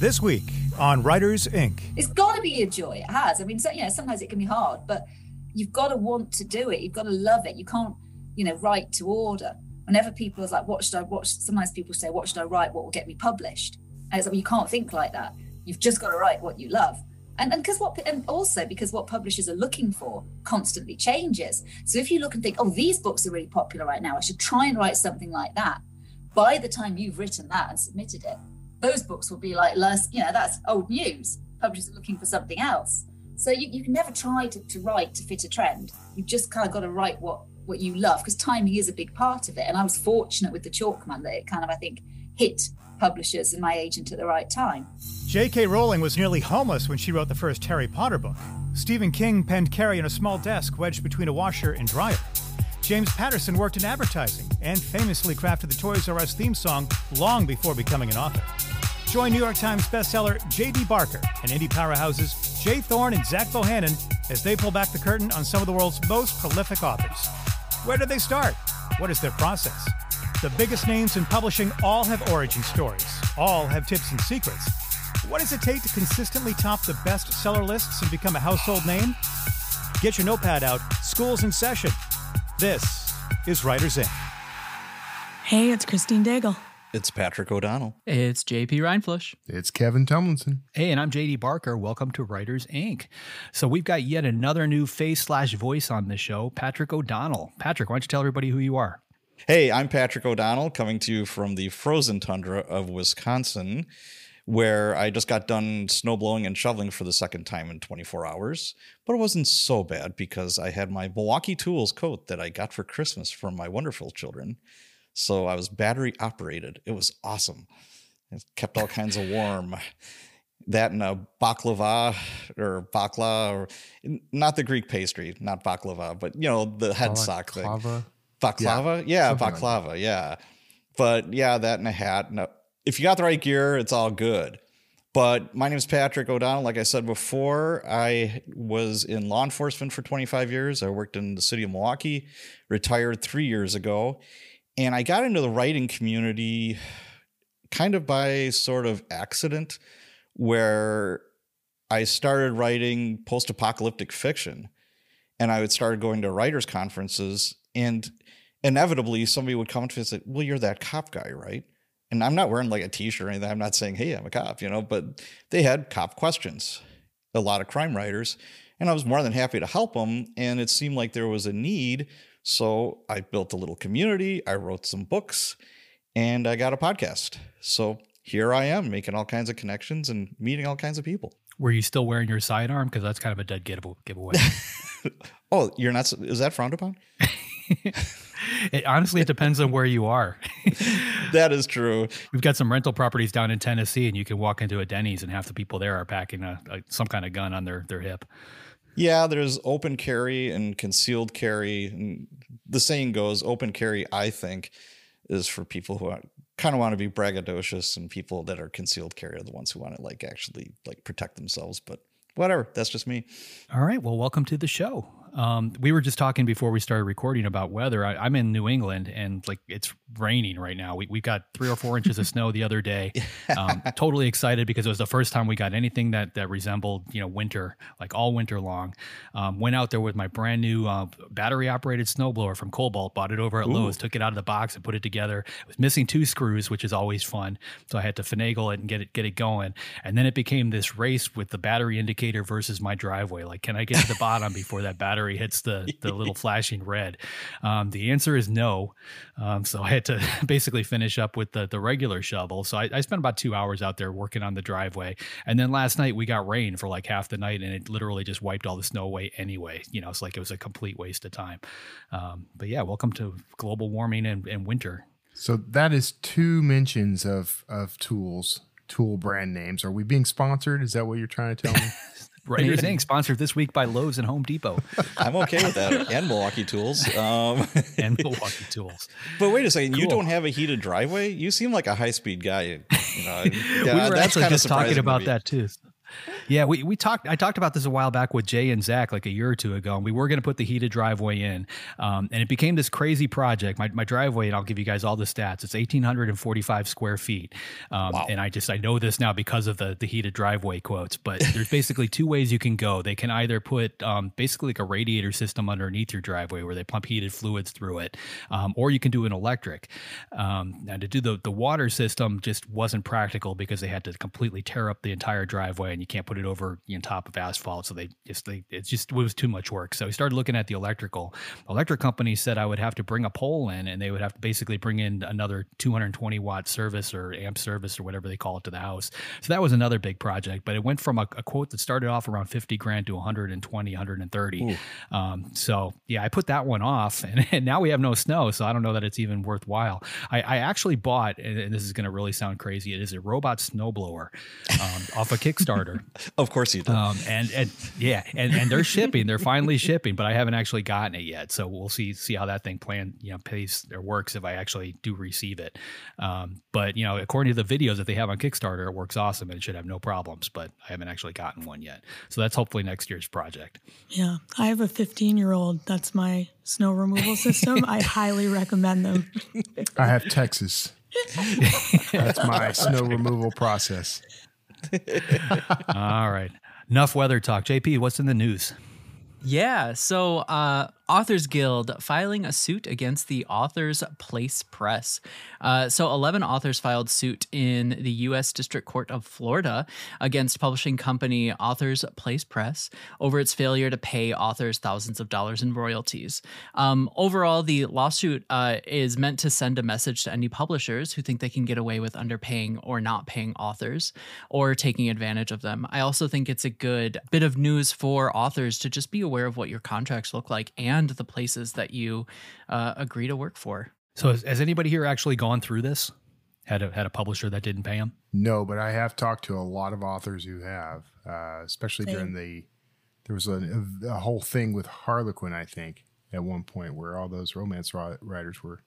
This week on Writers Inc. It's got to be a joy. It has. I mean, so, you know, sometimes it can be hard, but you've got to want to do it. You've got to love it. You can't, you know, write to order. Whenever people are like, what should I watch? Sometimes people say, what should I write? What will get me published? And it's like, well, you can't think like that. You've just got to write what you love. And because what, and also because what publishers are looking for constantly changes. So if you look and think, oh, these books are really popular right now, I should try and write something like that. By the time you've written that and submitted it, those books will be like less, you know, that's old news. Publishers are looking for something else. So you, you can never try to, to write to fit a trend. You've just kind of got to write what what you love because timing is a big part of it. And I was fortunate with the Chalk Man that it kind of, I think, hit publishers and my agent at the right time. J.K. Rowling was nearly homeless when she wrote the first Harry Potter book. Stephen King penned Carrie in a small desk wedged between a washer and dryer. James Patterson worked in advertising and famously crafted the Toys R Us theme song long before becoming an author. Join New York Times bestseller J.D. Barker and indie powerhouses Jay Thorn and Zach Bohannon as they pull back the curtain on some of the world's most prolific authors. Where did they start? What is their process? The biggest names in publishing all have origin stories, all have tips and secrets. What does it take to consistently top the bestseller lists and become a household name? Get your notepad out, school's in session. This is Writers Inc. Hey, it's Christine Daigle. It's Patrick O'Donnell. It's JP Rindfleisch. It's Kevin Tumlinson. Hey, and I'm JD Barker. Welcome to Writers Inc. So we've got yet another new face slash voice on the show, Patrick O'Donnell. Patrick, why don't you tell everybody who you are? Hey, I'm Patrick O'Donnell, coming to you from the frozen tundra of Wisconsin, where I just got done snowblowing and shoveling for the second time in 24 hours. But it wasn't so bad because I had my Milwaukee Tools coat that I got for Christmas from my wonderful children. So I was battery operated. It was awesome. It kept all kinds of warm. That and a baklava or bakla, or not the Greek pastry, not baklava, but you know the head sock thing. Baklava? Yeah, yeah baklava. Like yeah. But yeah, that and a hat. No, if you got the right gear, it's all good. But my name is Patrick O'Donnell. Like I said before, I was in law enforcement for 25 years. I worked in the city of Milwaukee, retired three years ago. And I got into the writing community kind of by sort of accident, where I started writing post apocalyptic fiction. And I would start going to writers' conferences and inevitably somebody would come to me and say, Well, you're that cop guy, right? And I'm not wearing like a t-shirt or anything. I'm not saying, hey, I'm a cop, you know, but they had cop questions, a lot of crime writers. And I was more than happy to help them. And it seemed like there was a need. So I built a little community. I wrote some books and I got a podcast. So here I am making all kinds of connections and meeting all kinds of people. Were you still wearing your sidearm? Because that's kind of a dead giveaway. oh, you're not, is that frowned upon? it, honestly, it depends on where you are. that is true. We've got some rental properties down in Tennessee, and you can walk into a Denny's, and half the people there are packing a, a, some kind of gun on their their hip. Yeah, there's open carry and concealed carry. And the saying goes, open carry, I think, is for people who kind of want to be braggadocious, and people that are concealed carry are the ones who want to like actually like protect themselves. But whatever, that's just me. All right. Well, welcome to the show. Um, we were just talking before we started recording about weather. I, am in New England and like it's raining right now. We, we got three or four inches of snow the other day. Um, totally excited because it was the first time we got anything that that resembled you know winter, like all winter long. Um, went out there with my brand new uh, battery operated snowblower from Kobalt. Bought it over at Ooh. Lowe's. Took it out of the box and put it together. It was missing two screws, which is always fun. So I had to finagle it and get it get it going. And then it became this race with the battery indicator versus my driveway. Like, can I get to the bottom before that battery battery hits the the little flashing red? Um, the answer is no. Um, so I had to basically finish up with the the regular shovel. So I, I, spent about two hours out there working on the driveway, and then last night we got rain for like half the night, and it literally just wiped all the snow away anyway. You know, it's like it was a complete waste of time. Um, but yeah, welcome to global warming and, and winter. So that is two mentions of of tools tool brand names. Are we being sponsored? Is that what you're trying to tell me? Writers Inc. sponsored this week by Lowe's and Home Depot. I'm okay with that. And Milwaukee Tools. Um, and Milwaukee Tools. But wait a second, cool. you don't have a heated driveway? You seem like a high speed guy. You know, yeah, we were actually just talking about that too. Yeah, we, we talked. I talked about this a while back with Jay and Zach, like a year or two ago, and we were going to put the heated driveway in, um, and it became this crazy project. My, my driveway, and I'll give you guys all the stats. It's eighteen hundred and forty five square feet, um, wow. and I just I know this now because of the the heated driveway quotes. But there's basically two ways you can go. They can either put um, basically like a radiator system underneath your driveway where they pump heated fluids through it, um, or you can do an electric. Um, and to do the the water system just wasn't practical because they had to completely tear up the entire driveway, and you can't put it over on top of asphalt. So they just they it's just it was too much work. So we started looking at the electrical. Electric company said I would have to bring a pole in, and they would have to basically bring in another 220 watt service or amp service or whatever they call it to the house. So that was another big project. But it went from a, a quote that started off around 50 grand to 120, 130. Um, so yeah, I put that one off, and, and, now we have no snow. So I don't know that it's even worthwhile. I, I actually bought, and this is going to really sound crazy. It is a robot snowblower um, off a Kickstarter. of course you do. Um, and and yeah, and, and they're shipping. They're finally shipping, but I haven't actually gotten it yet. So we'll see see how that thing plan you know pays or works if I actually do receive it. Um, but you know, according to the videos that they have on Kickstarter, it works awesome and it should have no problems. But I haven't actually gotten one yet. So that's hopefully next year's project. Yeah, I have a 15 year old. That's my snow removal system. I highly recommend them. I have Texas. That's my snow removal process. All right. Enough weather talk. JP, what's in the news? Yeah. So, uh, Authors Guild filing a suit against the Authors Place Press. Uh, so, 11 authors filed suit in the U.S. District Court of Florida against publishing company Authors Place Press over its failure to pay authors thousands of dollars in royalties. Um, overall, the lawsuit uh, is meant to send a message to any publishers who think they can get away with underpaying or not paying authors or taking advantage of them. I also think it's a good bit of news for authors to just be aware of what your contracts look like and and the places that you uh, agree to work for. So, has, has, anybody here actually gone through this? Had a had a publisher that didn't pay them? No, but I have talked to a lot of authors who have, uh, especially Same. during the there was a, a, whole thing with Harlequin, I think, at one point where all those romance writers were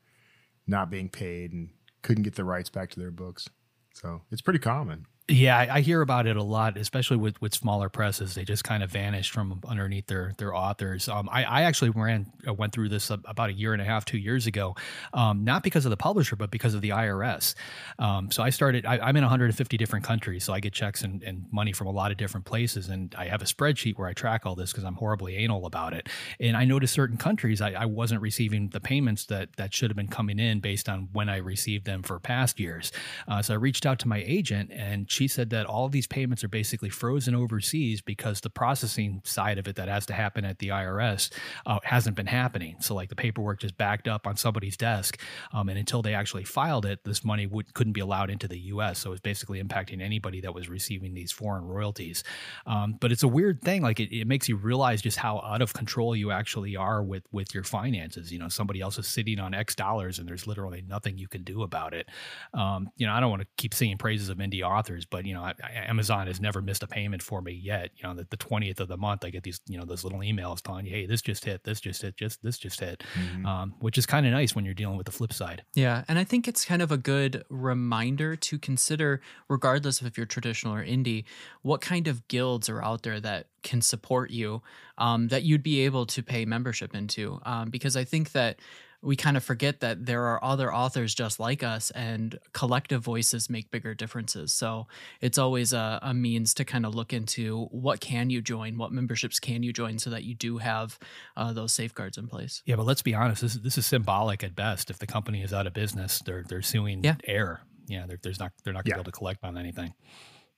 not being paid and couldn't get the rights back to their books. So it's pretty common. Yeah, I, hear about it a lot, especially with, with smaller presses. They just kind of vanish from underneath their their authors. Um, I, I actually ran uh, went through this about a year and a half, two years ago, um, not because of the publisher, but because of the IRS. Um, so I started. I, am in 150 different countries, so I get checks and, and money from a lot of different places, and I have a spreadsheet where I track all this because I'm horribly anal about it. And I noticed certain countries I, I wasn't receiving the payments that that should have been coming in based on when I received them for past years. Uh, so I reached out to my agent and she said that all these payments are basically frozen overseas because the processing side of it that has to happen at the IRS uh, hasn't been happening. So like the paperwork just backed up on somebody's desk, um, and until they actually filed it, this money would couldn't be allowed into the U.S. So it's basically impacting anybody that was receiving these foreign royalties. Um, but it's a weird thing. Like it, it makes you realize just how out of control you actually are with with your finances. You know, somebody else is sitting on X dollars, and there's literally nothing you can do about it. Um, you know, I don't want to keep singing praises of indie authors, but you know, I, Amazon has never missed a payment for me yet. You know, the, the 20th of the month, I get these, you know, those little emails telling you, hey, this just hit, this just hit, just this just hit, mm-hmm. um, which is kind of nice when you're dealing with the flip side. Yeah. And I think it's kind of a good reminder to consider, regardless of if you're traditional or indie, what kind of guilds are out there that can support you um, that you'd be able to pay membership into. Um, because I think that we kind of forget that there are other authors just like us and collective voices make bigger differences so it's always a, a, means to kind of look into what can you join what memberships can you join so that you do have uh, those safeguards in place yeah but let's be honest this is, this is symbolic at best if the company is out of business they're they're suing yeah. air yeah there's not they're not going to yeah. be able to collect on anything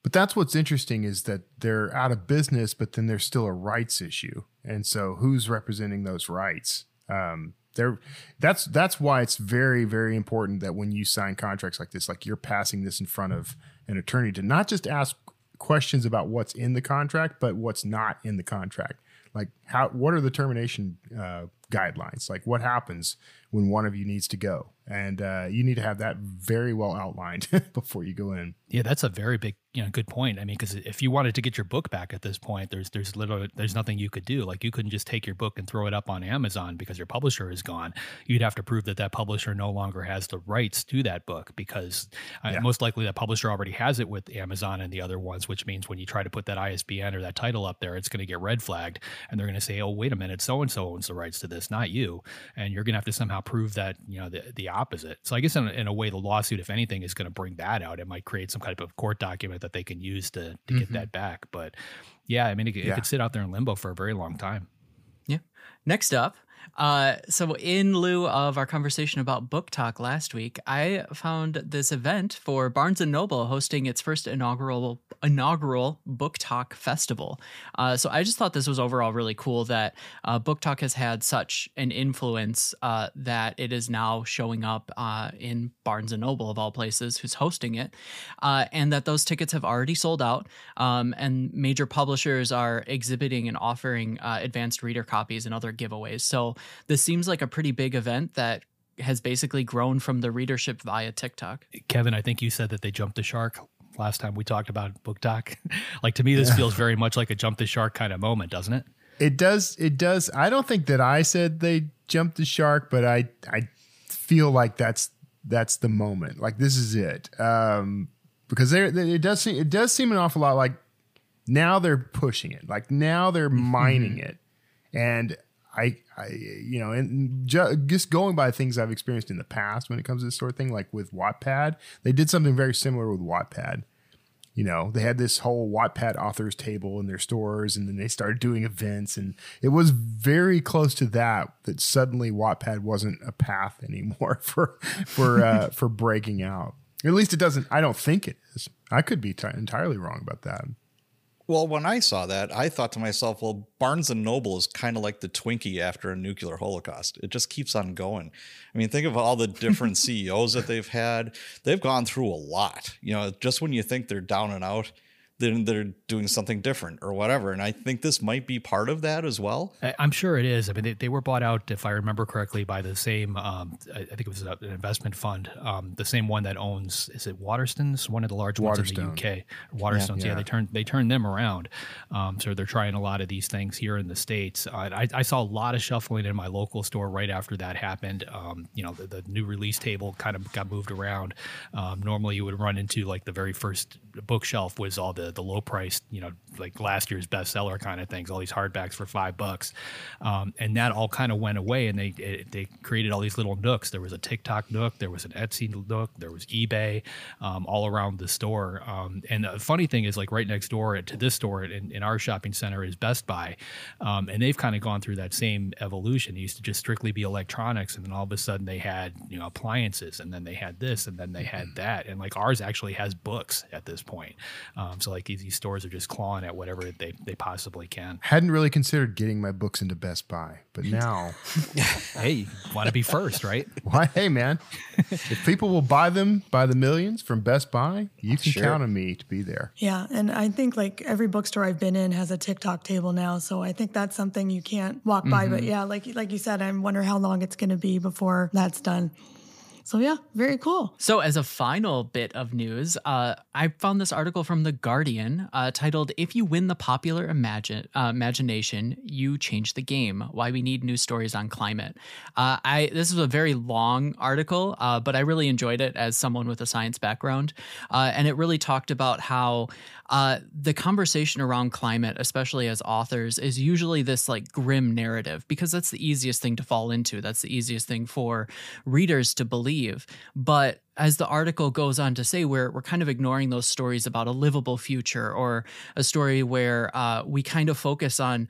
but that's what's interesting is that they're out of business, but then there's still a rights issue. And so who's representing those rights? Um, there that's that's why it's very very important that when you sign contracts like this like you're passing this in front of an attorney to not just ask questions about what's in the contract but what's not in the contract like how what are the termination uh, guidelines. Like what happens when one of you needs to go, and uh, you need to have that very well outlined before you go in. Yeah, that's a very big, you know, good point. I mean, because if you wanted to get your book back at this point, there's there's literally there's nothing you could do. Like you couldn't just take your book and throw it up on Amazon because your publisher is gone. You'd have to prove that that publisher no longer has the rights to that book because uh, most likely that publisher already has it with Amazon and the other ones. Which means when you try to put that ISBN or that title up there, it's going to get red flagged, and they're going to say, "Oh, wait a minute, so and so owns the rights to this, not you," and you're going to have to somehow prove that you know the the opposite. So I guess in a, in a way, the lawsuit, if anything, is going to bring that out. It might create some kind of court document that they can use to to get mm-hmm. that back. But yeah, I mean, it, it could sit out there in limbo for a very long time. Yeah. Next up, uh, so in lieu of our conversation about BookTok last week, I found this event for Barnes and Noble hosting its first inaugural inaugural BookTok festival. Uh, so I just thought this was overall really cool that uh, BookTok has had such an influence uh, that it is now showing up uh, in Barnes and Noble of all places, who's hosting it, uh, and that those tickets have already sold out. Um, and major publishers are exhibiting and offering advanced reader copies and other giveaways. So this seems like a pretty big event that has basically grown from the readership via TikTok. Kevin, I think you said that they jumped the shark last time we talked about BookTok. like to me, this feels very much like a jump the shark kind of moment, doesn't it? It does. It does. I don't think that I said they jumped the shark, but I I feel like that's that's the moment. Like this is it. Um, because there it does seem it does seem an awful lot like now they're pushing it. Like now they're mining it, and I I you know and ju- just going by things I've experienced in the past when it comes to this sort of thing, like with Wattpad, they did something very similar with Wattpad you know, they had this whole Wattpad authors table in their stores, and then they started doing events, and it was very close to that. That suddenly Wattpad wasn't a path anymore for for uh, for breaking out. At least it doesn't. I don't think it is. I could be t- entirely wrong about that. Well, when I saw that, I thought to myself, well, Barnes and Noble is kind of like the Twinkie after a nuclear holocaust. It just keeps on going. I mean, think of all the different CEOs that they've had. They've gone through a lot. You know, just when you think they're down and out, then they're doing something different or whatever. And I think this might be part of that as well. I- I'm sure it is. I mean, they, they were bought out, if I remember correctly, by the same. Um, I I think it was a- an investment fund, um, the same one that owns. Is it Waterstones? One of the large ones in the UK. Waterstones. Yeah, Yeah. they turned they turned them around. Um, so they're trying a lot of these things here in the states. Uh, I, I saw a lot of shuffling in my local store right after that happened. Um, you know, the, the new release table kind of got moved around. Um, normally, you would run into like the very first bookshelf was all the the low priced, you know, like last year's bestseller kind of things, all these hardbacks for five bucks, um, and that all kind of went away. And they it, they created all these little nooks. There was a TikTok nook, there was an Etsy nook, there was eBay, um, all around the store. Um, and the funny thing is, like right next door to this store in, in our shopping center is Best Buy, um, and they've kind of gone through that same evolution. It used to just strictly be electronics, and then all of a sudden they had you know appliances, and then they had this, and then they had that, and like ours actually has books at this point. Um, so like these these stores are just clawing at whatever they they possibly can. Hadn't really considered getting my books into Best Buy, but now, Hey, want to be first, right? why? Hey, man, if people will buy them by the millions from Best Buy, you can Sure. count on me to be there. Yeah, and I think like every bookstore I've been in has a TikTok table now, so I think that's something you can't walk by. But mm-hmm. yeah, like like you said, I wonder how long it's going to be before that's done. So yeah, very cool. So, as a final bit of news, uh, I found this article from The Guardian uh, titled If You Win the Popular Imagine, uh, Imagination, You Change the Game Why We Need New Stories on Climate. Uh, I This is a very long article, uh, but I really enjoyed it as someone with a science background. Uh, and it really talked about how uh, the conversation around climate, especially as authors, is usually this like grim narrative because that's the easiest thing to fall into. That's the easiest thing for readers to believe. But as the article goes on to say, we're we're kind of ignoring those stories about a livable future or a story where uh, we kind of focus on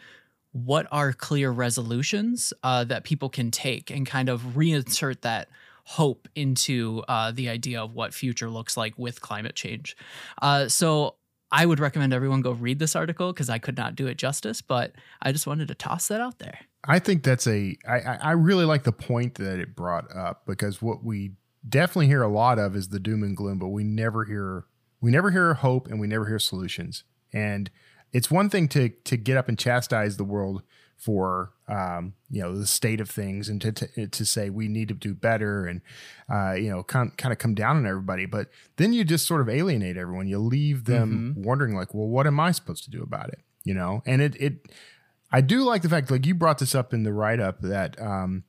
what are clear resolutions uh, that people can take and kind of reinsert that hope into uh, the idea of what future looks like with climate change. Uh, so I would recommend everyone go read this article because I could not do it justice, but I just wanted to toss that out there. I think that's a. I, I really like the point that it brought up because what we definitely hear a lot of is the doom and gloom, but we never hear we never hear hope and we never hear solutions. And it's one thing to to get up and chastise the world for um, you know the state of things and to, to, to say we need to do better and uh, you know kind kind of come down on everybody. But then you just sort of alienate everyone. You leave them mm-hmm. wondering like, well, what am I supposed to do about it? You know, and it it I do like the fact like you brought this up in the write up that um,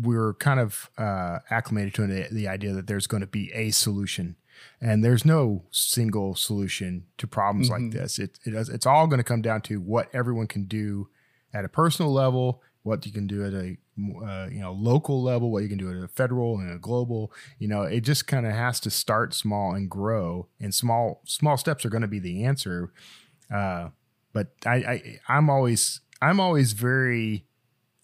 we're kind of uh, acclimated to the, the idea that there's going to be a solution and there's no single solution to problems mm-hmm. like this. It, it it's all going to come down to what everyone can do at a personal level, what you can do at a uh, you know local level, what you can do at a federal and a global. You know, it just kind of has to start small and grow, and small small steps are going to be the answer. Uh, but I, I I'm always I'm always very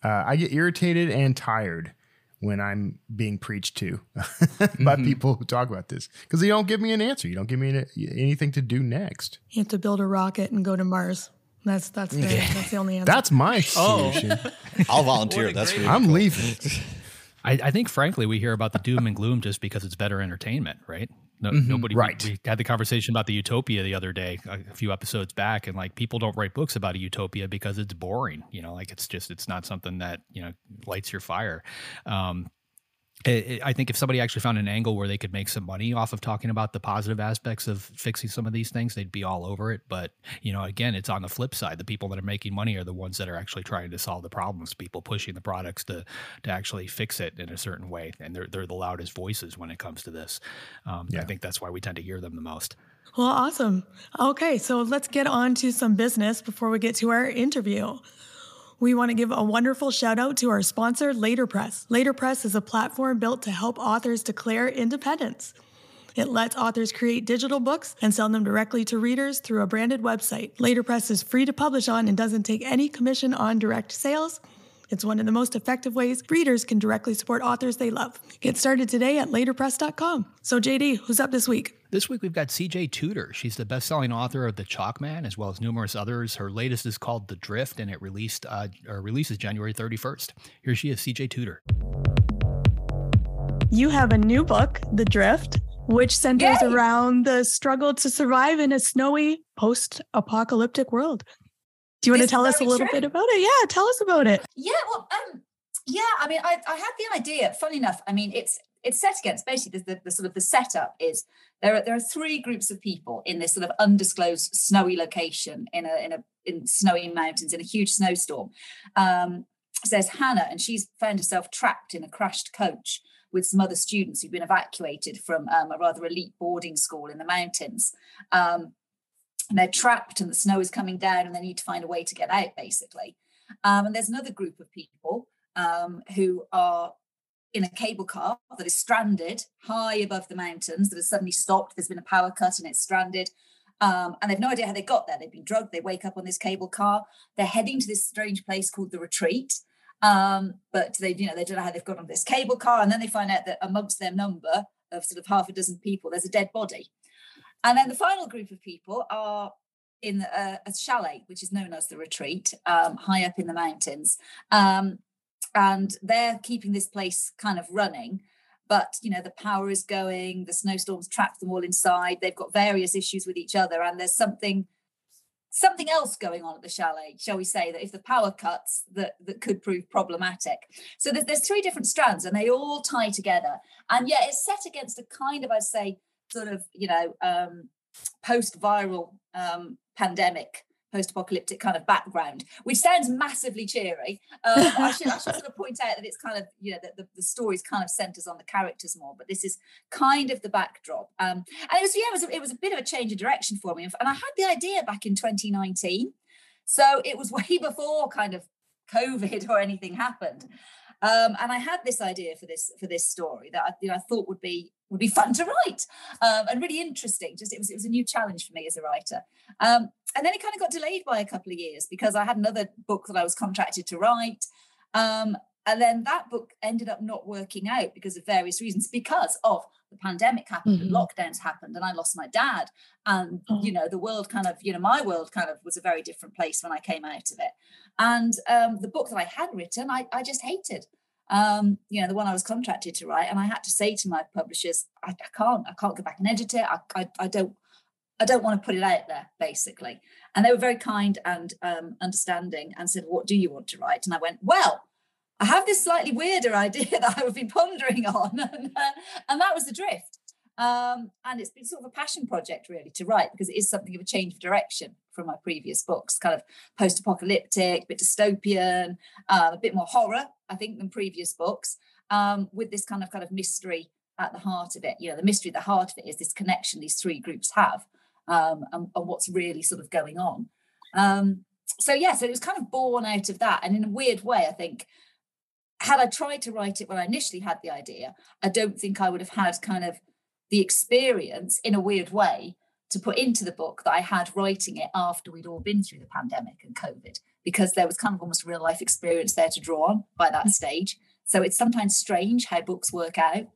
uh, I get irritated and tired when I'm being preached to by mm-hmm. people who talk about this because they don't give me an answer. You don't give me any, anything to do next. You have to build a rocket and go to Mars. That's that's the, yeah. that's the only answer. That's my oh. solution. Oh. I'll volunteer. That's really I'm cool. leaving. I, I, think, frankly, we hear about the doom and gloom just because it's better entertainment, right? No, mm-hmm, nobody. Right. We, we, had the conversation about the utopia the other day, a few episodes back, and like people don't write books about a utopia because it's boring. You know, like it's just it's not something that you know lights your fire. Um, I think if somebody actually found an angle where they could make some money off of talking about the positive aspects of fixing some of these things, they'd be all over it. But you know, again, it's on the flip side. The people that are making money are the ones that are actually trying to solve the problems. People pushing the products to to actually fix it in a certain way, and they're they're the loudest voices when it comes to this. Um, yeah. I think that's why we tend to hear them the most. Well, awesome. Okay, so let's get on to some business before we get to our interview. We want to give a wonderful shout out to our sponsor, Laterpress. Laterpress is a platform built to help authors declare independence. It lets authors create digital books and sell them directly to readers through a branded website. Laterpress is free to publish on and doesn't take any commission on direct sales. It's one of the most effective ways readers can directly support authors they love. Get started today at laterpress.com. So, JD, who's up this week? This week we've got CJ Tudor. She's the best-selling author of The Chalk Man, as well as numerous others. Her latest is called The Drift, and it released uh, or releases January 31st. Here she is, CJ Tudor. You have a new book, The Drift, which centers Yay! around the struggle to survive in a snowy post-apocalyptic world. Do you want to tell us a little true. bit about it? Yeah, tell us about it. Yeah, well, um, yeah, I mean, I, I had the idea. Funny enough, I mean, it's it's set against basically the, the, the, sort of the setup is there are there are three groups of people in this sort of undisclosed snowy location in a in a in snowy mountains in a huge snowstorm. Um, there's Hannah, and she's found herself trapped in a crashed coach with some other students who've been evacuated from um, a rather elite boarding school in the mountains. Um, and they're trapped and the snow is coming down and they need to find a way to get out basically. Um, and there's another group of people um, who are in a cable car that is stranded high above the mountains that has suddenly stopped. There's been a power cut and it's stranded. Um, and they've no idea how they got there. They've been drugged. They wake up on this cable car. They're heading to this strange place called the retreat. Um, but they you know they don't know how they've got on this cable car. And then they find out that amongst their number of sort of half a dozen people there's a dead body and then the final group of people are in a, a chalet, which is known as the retreat, um, high up in the mountains. Um, and they're keeping this place kind of running. But you know, the power is going, the snowstorms trap them all inside, they've got various issues with each other, and there's something something else going on at the chalet, shall we say, that if the power cuts that, that could prove problematic. So there's, there's three different strands and they all tie together. And yet it's set against a kind of, I'd say, sort of, you know, um, post-viral um, pandemic post-apocalyptic kind of background, which sounds massively cheery. Um, I, should, I should sort of point out that it's kind of, you know, that the, the stories kind of centers on the characters more, but this is kind of the backdrop. Um, and it was, yeah, it was, a, it was a bit of a change of direction for me. And I had the idea back in 2019. So it was way before kind of COVID or anything happened. Um, and I had this idea for this for this story that I, you know, I thought would be would be fun to write um, and really interesting. Just it was it was a new challenge for me as a writer. Um, and then it kind of got delayed by a couple of years because I had another book that I was contracted to write. Um, and then that book ended up not working out because of various reasons, because of the pandemic happened mm-hmm. and lockdowns happened, and I lost my dad. And oh. you know, the world kind of, you know, my world kind of was a very different place when I came out of it. And um, the book that I had written, I, I just hated um, you know, the one I was contracted to write. And I had to say to my publishers, I, I can't, I can't go back and edit it. I, I, I don't, I don't want to put it out there, basically. And they were very kind and um, understanding and said, What do you want to write? And I went, Well, I have this slightly weirder idea that I've been pondering on. and, uh, and that was the drift. Um, and it's been sort of a passion project, really, to write because it is something of a change of direction from my previous books, kind of post apocalyptic, a bit dystopian, uh, a bit more horror, I think, than previous books, um, with this kind of kind of mystery at the heart of it. You know, the mystery at the heart of it is this connection these three groups have um, and, and, what's really sort of going on. Um, so, yeah, so it was kind of born out of that. And in a weird way, I think, had I tried to write it when I initially had the idea, I don't think I would have had kind of the experience in a weird way to put into the book that I had writing it after we'd all been through the pandemic and COVID, because there was kind of almost real life experience there to draw on by that mm. stage. So it's sometimes strange how books work out.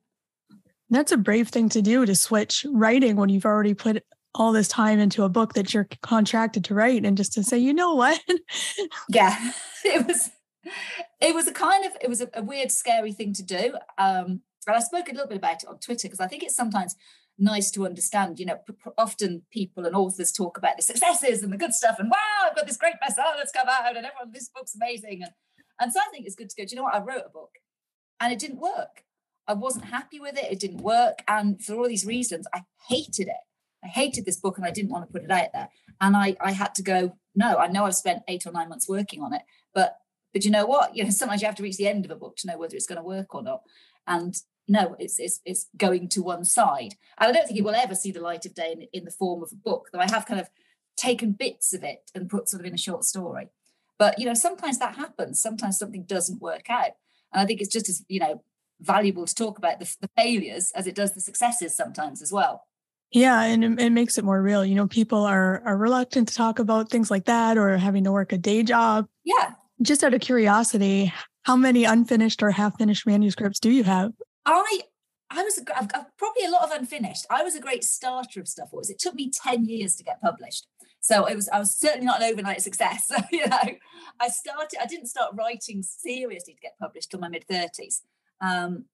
That's a brave thing to do to switch writing when you've already put all this time into a book that you're contracted to write and just to say, you know what? yeah, it was it was a kind of it was a, a weird, scary thing to do. Um, and I spoke a little bit about it on Twitter because I think it's sometimes nice to understand. You know, p- often people and authors talk about the successes and the good stuff, and wow, I've got this great bestseller that's come out, and everyone, this book's amazing. And and so I think it's good to go. Do you know what? I wrote a book, and it didn't work. I wasn't happy with it. It didn't work, and for all these reasons, I hated it. I hated this book, and I didn't want to put it out there. And I I had to go. No, I know I've spent eight or nine months working on it, but but you know what? You know, sometimes you have to reach the end of a book to know whether it's going to work or not. And no, it's, it's it's going to one side. And I don't think it will ever see the light of day in, in the form of a book, though I have kind of taken bits of it and put sort of in a short story. But you know, sometimes that happens. Sometimes something doesn't work out. And I think it's just as, you know, valuable to talk about the, the failures as it does the successes sometimes as well. Yeah, and it, it, makes it more real. You know, people are are reluctant to talk about things like that or having to work a day job. Yeah. Just out of curiosity, how many unfinished or half finished manuscripts do you have? I I was a, I've, probably a lot of unfinished. I was a great starter of stuff. Was it took me ten years to get published, so it was I was certainly not an overnight success. So you know, I started. I didn't start writing seriously to get published till my mid thirties. Um,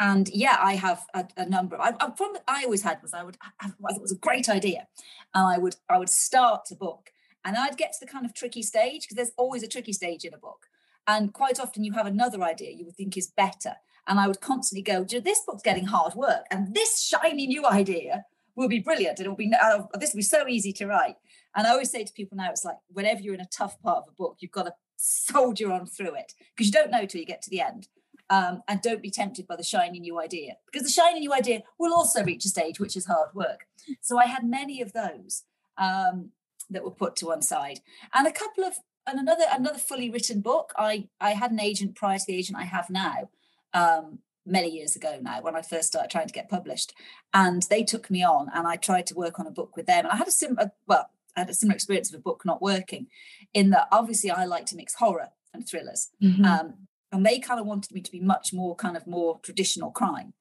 and yeah, I have a, a number. Of, I, I always had was I would I thought it was a great idea, and I would I would start a book, and I'd get to the kind of tricky stage because there's always a tricky stage in a book, and quite often you have another idea you would think is better, and I would constantly go, this book's getting hard work, and this shiny new idea will be brilliant, it'll be uh, this will be so easy to write. And I always say to people now, it's like whenever you're in a tough part of a book, you've got to soldier on through it because you don't know till you get to the end. Um, and don't be tempted by the shiny new idea because the shiny new idea will also reach a stage which is hard work. So I had many of those um, that were put to one side, and a couple of and another another fully written book. I I had an agent prior to the agent I have now, um, many years ago now when I first started trying to get published. And they took me on and I tried to work on a book with them. And I had a similar, well, I had a similar experience of a book not working in that obviously I like to mix horror and thrillers. Mm-hmm. Um, and they kind of wanted me to be much more kind of more traditional crime.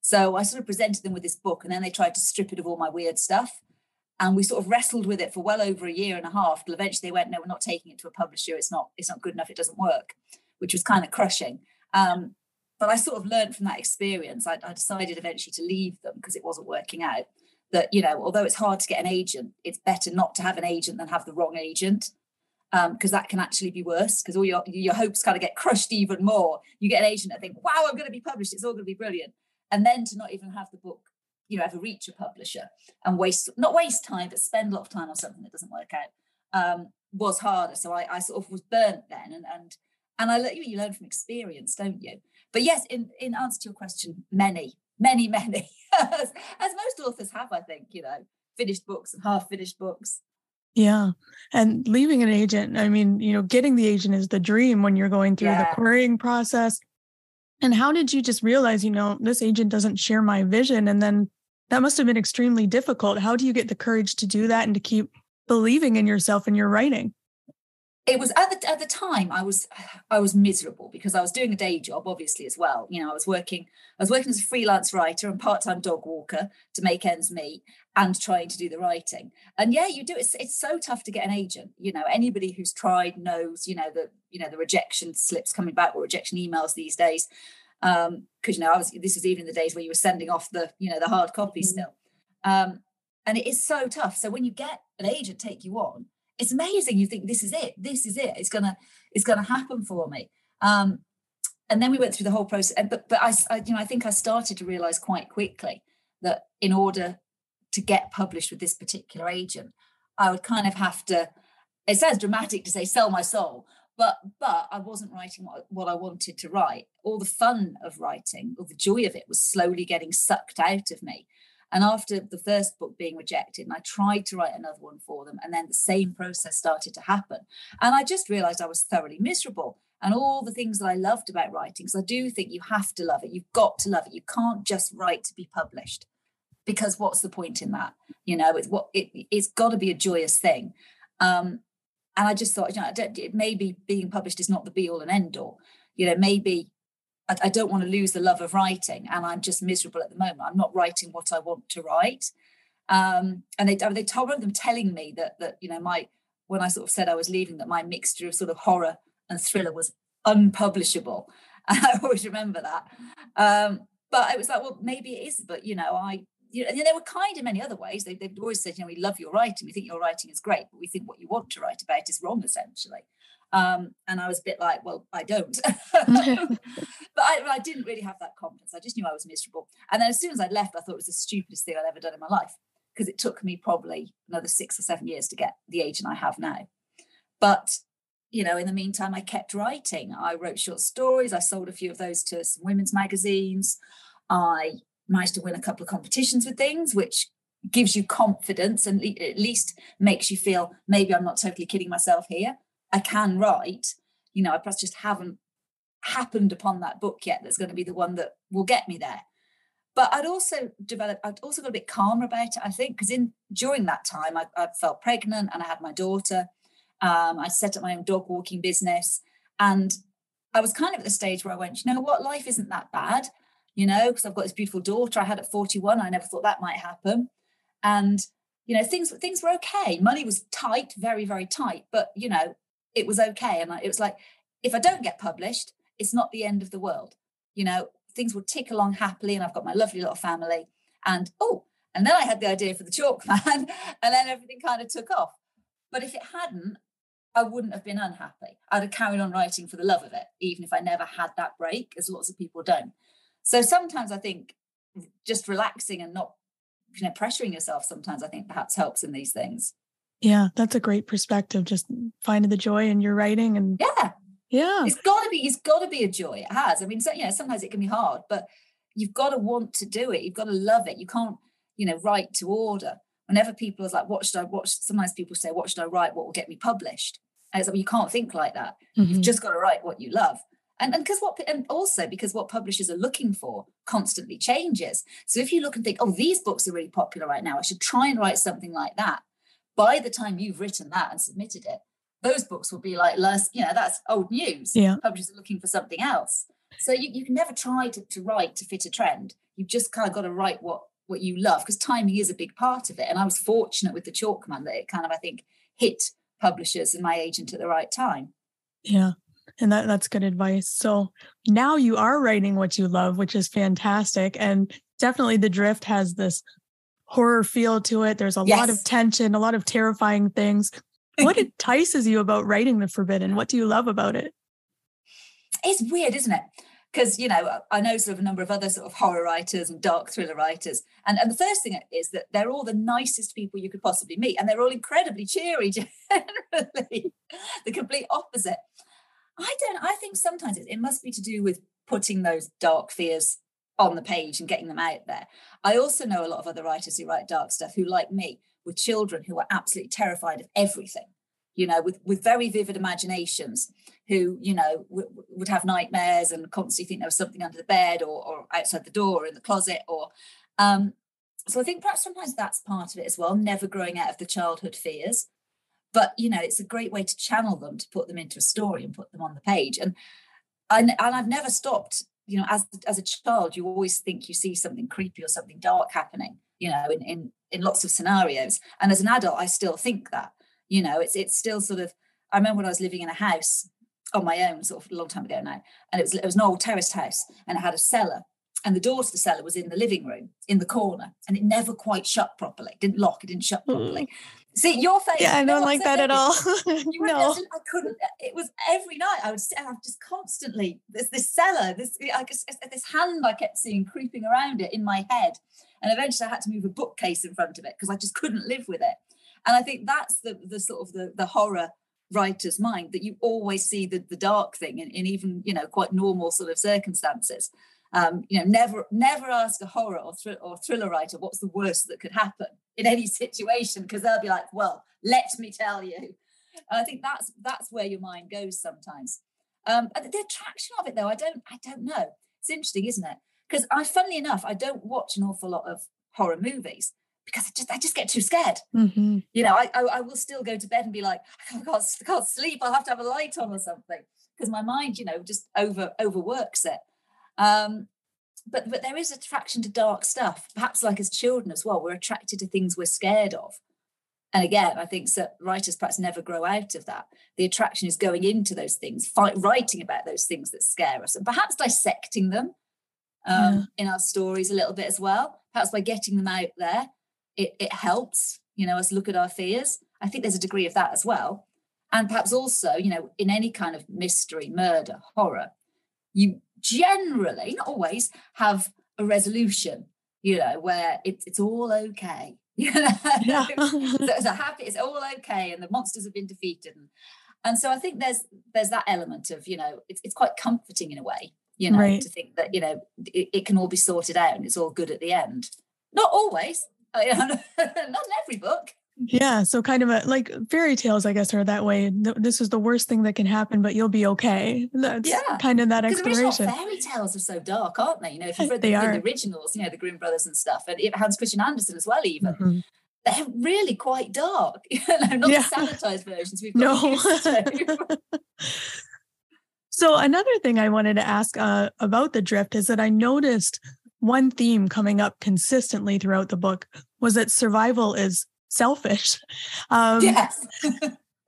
So I sort of presented them with this book and then they tried to strip it of all my weird stuff. And we sort of wrestled with it for well over a year and a half till eventually they went, no, we're not taking it to a publisher. It's not, it's not good enough. It doesn't work, which was kind of crushing. Um, but I sort of learned from that experience. I, I decided eventually to leave them because it wasn't working out. That you know, although it's hard to get an agent, it's better not to have an agent than have the wrong agent because um, that can actually be worse because all your your hopes kind of get crushed even more. You get an agent that think, "Wow, I'm going to be published. It's all going to be brilliant," and then to not even have the book, you know, ever reach a publisher and waste not waste time, but spend a lot of time on something that doesn't work out um, was harder. So I, I sort of was burnt then, and and and I you, you learn from experience, don't you? But yes, in, in answer to your question, many, many, many, as, as most authors have, I think, you know, finished books and half finished books. Yeah. And leaving an agent, I mean, you know, getting the agent is the dream when you're going through yeah. the querying process. And how did you just realize, you know, this agent doesn't share my vision? And then that must have been extremely difficult. How do you get the courage to do that and to keep believing in yourself and your writing? it was at the at the time I was I was miserable because I was doing a day job obviously as well you know I was working I was working as a freelance writer and part-time dog walker to make ends meet and trying to do the writing and yeah you do it's it's so tough to get an agent you know anybody who's tried knows you know the you know the rejection slips coming back or rejection emails these days um because you know I was this was even in the days where you were sending off the you know the hard copy mm-hmm. still um and it is so tough. So when you get an agent take you on, it's amazing. You think this is it. This is it. It's gonna it's gonna happen for me. Um, and then we went through the whole process. And but but I, I you know I think I started to realize quite quickly that in order to get published with this particular agent, I would kind of have to. It sounds dramatic to say sell my soul, but but I wasn't writing what, what I wanted to write. All the fun of writing, or the joy of it, was slowly getting sucked out of me. And after the first book being rejected, and I tried to write another one for them, and then the same process started to happen. And I just realized I was thoroughly miserable. And all the things that I loved about writing, because I do think you have to love it. You've got to love it. You can't just write to be published. Because what's the point in that? You know, it's what it, it's got to be a joyous thing. Um, and I just thought, you know, maybe being published is not the be all and end all. You know, maybe I, I don't want to lose the love of writing, and I'm just miserable at the moment. I'm not writing what I want to write. Um, and they they told them telling me that that you know my when I sort of said I was leaving that my mixture of sort of horror and thriller was unpublishable. And I always remember that. Um, but it was like, well, maybe it is. But you know, I you know, and they were kind in many other ways. They, they've always said, you know, we love your writing. We think your writing is great, but we think what you want to write about is wrong, essentially. Um, and I was a bit like, well, I don't. but I, I, didn't really have that confidence. I just knew I was miserable. And then as soon as I left, I thought it was the stupidest thing I'd ever done in my life because it took me probably another six or seven years to get the agent I have now. But you know, in the meantime, I kept writing. I wrote short stories. I sold a few of those to some women's magazines. I managed to win a couple of competitions with things, which gives you confidence and at least makes you feel maybe I'm not totally kidding myself here. I can write. You know, I perhaps just haven't happened upon that book yet that's going to be the one that will get me there. But I'd also developed, I'd also got a bit calmer about it, I think, because in during that time I, I, felt pregnant and I had my daughter. Um, I set up my own dog walking business. And I was kind of at the stage where I went, you know what, life isn't that bad, you know, because I've got this beautiful daughter I had at 41. I never thought that might happen. And, you know, things things were okay. Money was tight, very, very tight, but you know, it was okay. And it was like, if I don't get published, it's not the end of the world. You know, things will tick along happily, and I've got my lovely little family. And oh, and then I had the idea for the chalk man, and then everything kind of took off. But if it hadn't, I wouldn't have been unhappy. I'd have carried on writing for the love of it, even if I never had that break, as lots of people don't. So sometimes I think just relaxing and not, you know, pressuring yourself sometimes I think perhaps helps in these things. Yeah, that's a great perspective. Just finding the joy in your writing and yeah, yeah, it's got to be. It's got to be a joy. It has. I mean, so, you know, sometimes it can be hard, but you've got to want to do it. You've got to love it. You can't, you know, write to order. Whenever people are like, "What should I watch?" Sometimes people say, "What should I write? What will get me published?" And it's like, well, you can't think like that. Mm-hmm. You've just got to write what you love. And and because what and also because what publishers are looking for constantly changes. So if you look and think, oh, these books are really popular right now, I should try and write something like that by the time you've written that and submitted it, those books will be like less, you know, that's old news. Yeah. Publishers are looking for something else. So you, you can never try to, to write to fit a trend. You've just kind of got to write what what you love because timing is a big part of it. And I was fortunate with the Chalk Man that it kind of, I think, hit publishers and my agent at the right time. Yeah. And that, that's good advice. So now you are writing what you love, which is fantastic. And definitely the drift has this horror feel to it. There's a yes. lot of tension, a lot of terrifying things. What entices you about writing The Forbidden? What do you love about it? It's weird, isn't it? Because, you know, I know sort of a number of other sort of horror writers and dark thriller writers. And, and the first thing is that they're all the nicest people you could possibly meet. And they're all incredibly cheery, generally. the complete opposite. I don't, I think sometimes it, it must be to do with putting those dark fears on the page and getting them out there. I also know a lot of other writers who write dark stuff who, like me, were children who were absolutely terrified of everything, you know, with, with very vivid imaginations, who, you know, w- would have nightmares and constantly think there was something under the bed or, or outside the door or in the closet or. Um, so I think perhaps sometimes that's part of it as well, never growing out of the childhood fears. But, you know, it's a great way to channel them, to put them into a story and put them on the page. And and, and I've never stopped you know, as as a child, you always think you see something creepy or something dark happening, you know, in in in lots of scenarios. And as an adult, I still think that, you know, it's it's still sort of. I remember when I was living in a house on my own, sort of a long time ago now, and it was it was an old terraced house, and it had a cellar, and the door to the cellar was in the living room in the corner and it never quite shut properly it didn't lock it didn't shut properly mm. see your face Yeah, I don't like that at all. You no. I couldn't. It was every night. I would sit. I just constantly this this cellar, this I just, this hand I kept seeing creeping around it in my head, and eventually I had to move a bookcase in front of it because I just couldn't live with it. And I think that's the the sort of the the horror writer's mind that you always see the the dark thing in, in even you know quite normal sort of circumstances. Um, you know, never never ask a horror or, thr- or thriller writer what's the worst that could happen in any situation because they'll be like, well, let me tell you. And I think that's that's where your mind goes sometimes. Um, the attraction of it, though, I don't I don't know. It's interesting, isn't it? Because I, funnily enough, I don't watch an awful lot of horror movies because I just I just get too scared. hmm You know, I I, I will still go to bed and be like, I can't, I can't sleep. I'll have to have a light on or something because my mind, you know, just over overworks it. Um, but but there is attraction to dark stuff. Perhaps like as children as well, we're attracted to things we're scared of. And again, I think that writers perhaps never grow out of that. The attraction is going into those things, fight, writing about those things that scare us, and perhaps dissecting them um, in our stories a little bit as well. Perhaps by getting them out there, it, it helps, you know, us look at our fears. I think there's a degree of that as well. And perhaps also, you know, in any kind of mystery, murder, horror, you generally, not always, have a resolution, you know, where it's it's all okay. You know, Yeah. a happy, it's all okay, and the monsters have been defeated. And, and so I think there's there's that element of, you know, it's it's quite comforting in a way, you know, Right. to think that, you know, it, it can all be sorted out and it's all good at the end. Not always. Not in every book. Yeah, so kind of a like fairy tales, I guess, are that way. This is the worst thing that can happen, but you'll be okay. That's Yeah, kind of that exploration. fairy tales are so dark, aren't they? You know, if you've read the, the originals, you know, the Grimm brothers and stuff, and Hans Christian Andersen as well, even Mhm. they're really quite dark. You know, not Yeah. the sanitized versions we've got No. So another thing I wanted to ask uh, about the drift is that I noticed one theme coming up consistently throughout the book was that survival is selfish. Um, yes.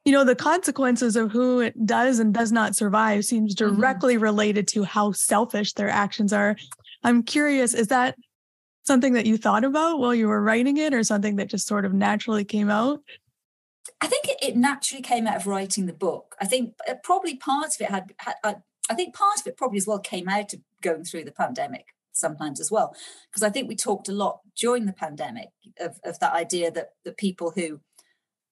You know, the consequences of who it does and does not survive seems Mhm. directly related to how selfish their actions are. I'm curious, is that something that you thought about while you were writing it or something that just sort of naturally came out? I think it, naturally came out of writing the book. I think uh, probably part of it had, had I think part of it probably as well came out of going through the pandemic sometimes as well, because I think we talked a lot during the pandemic of, of that idea that the people who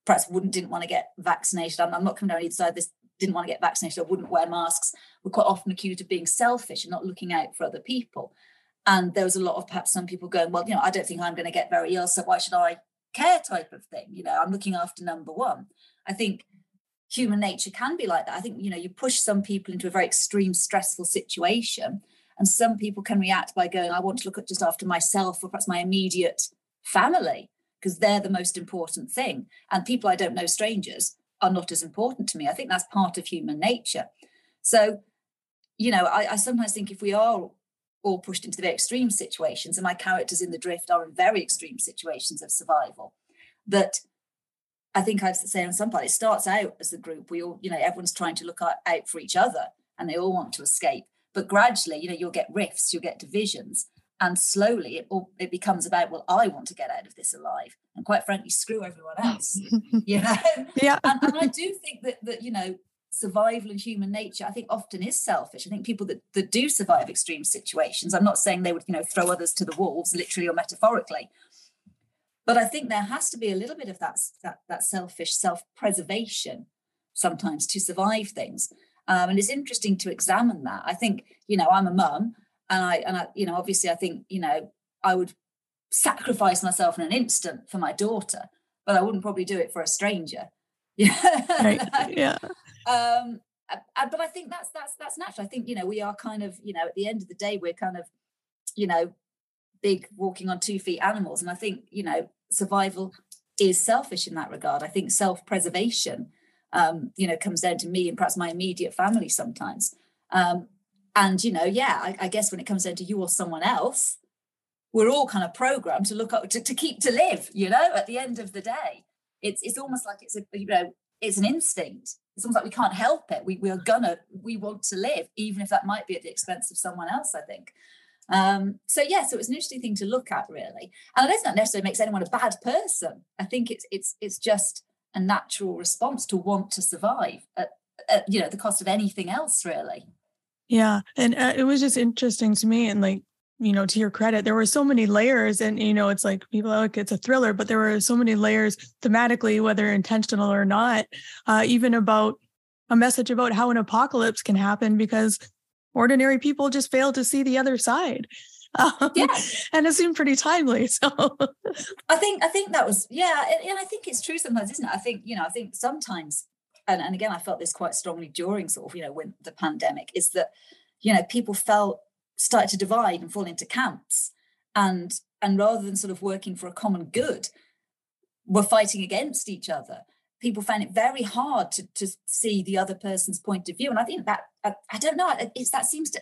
perhaps wouldn't didn't want to get vaccinated. I'm, I'm not coming down either side. This didn't want to get vaccinated or wouldn't wear masks were quite often accused of being selfish and not looking out for other people. And there was a lot of perhaps some people going, well, you know, I don't think I'm going to get very ill, so why should I care type of thing. You know, I'm looking after number one. I think human nature can be like that. I think, you know, you push some people into a very extreme, stressful situation, and some people can react by going, I want to look at just after myself or perhaps my immediate family, because they're the most important thing. And people I don't know, strangers, are not as important to me. I think that's part of human nature. So, you know, I, I sometimes think if we are all pushed into the very extreme situations, and my characters in the drift are in very extreme situations of survival, that I think I'd say on some part it starts out as a group. We all, you know, everyone's trying to look out for each other and they all want to escape. But gradually, you know, you'll get rifts, you'll get divisions, and slowly it all it becomes about, well, I want to get out of this alive. And quite frankly, screw everyone else. you know? Yeah. and, and I do think that that you know survival and human nature I think often is selfish. I think people that, that do survive extreme situations, I'm not saying they would you know throw others to the wolves, literally or metaphorically, but I think there has to be a little bit of that that, that selfish self-preservation sometimes to survive things. Um, and it's interesting to examine that. I think you know I'm a mum, and I and I you know obviously I think you know I would sacrifice myself in an instant for my daughter, but I wouldn't probably do it for a stranger. Yeah. Right. Yeah. um but i think that's that's that's natural i think you know we are kind of you know at the end of the day we're kind of you know big walking on two feet animals and i think you know survival is selfish in that regard i think self-preservation um you know comes down to me and perhaps my immediate family sometimes. Um and you know yeah I, I guess when it comes down to you or someone else we're all kind of programmed to look up to, to keep to live you know at the end of the day. It's it's almost like it's a you know it's an instinct. It's almost like we can't help it. We, we are gonna we want to live even if that might be at the expense of someone else i think. Um, so yeah, so it was an interesting thing to look at, really. And I don't think that necessarily makes anyone a bad person. I think it's it's it's just a natural response to want to survive at, at you know the cost of anything else, really. Yeah, and uh, it was just interesting to me, and like you know, to your credit, there were so many layers, and you know, it's like people are like it's a thriller, but there were so many layers thematically, whether intentional or not, uh, even about a message about how an apocalypse can happen because ordinary people just fail to see the other side. Um, yeah, and it seemed pretty timely. So I think I think that was yeah, and, and I think it's true sometimes, isn't it? I think you know, I think sometimes, and, and again, I felt this quite strongly during sort of you know when the pandemic is that you know people felt started to divide and fall into camps, and and rather than sort of working for a common good, were fighting against each other people find it very hard to, to see the other person's point of view. And I think that, I, I don't know, it's, that seems to,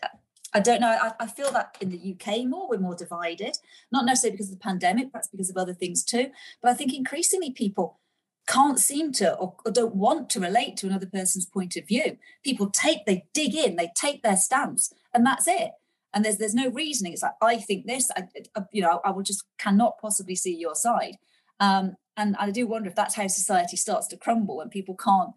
I don't know, I, I, feel that in the UK more, we're more divided, not necessarily because of the pandemic, perhaps because of other things too. But I think increasingly people can't seem to or, or don't want to relate to another person's point of view. People take, they dig in, they take their stance, and that's it. And there's there's no reasoning. It's like I think this, I, you know, I will just cannot possibly see your side. Um, and I do wonder if that's how society starts to crumble when people can't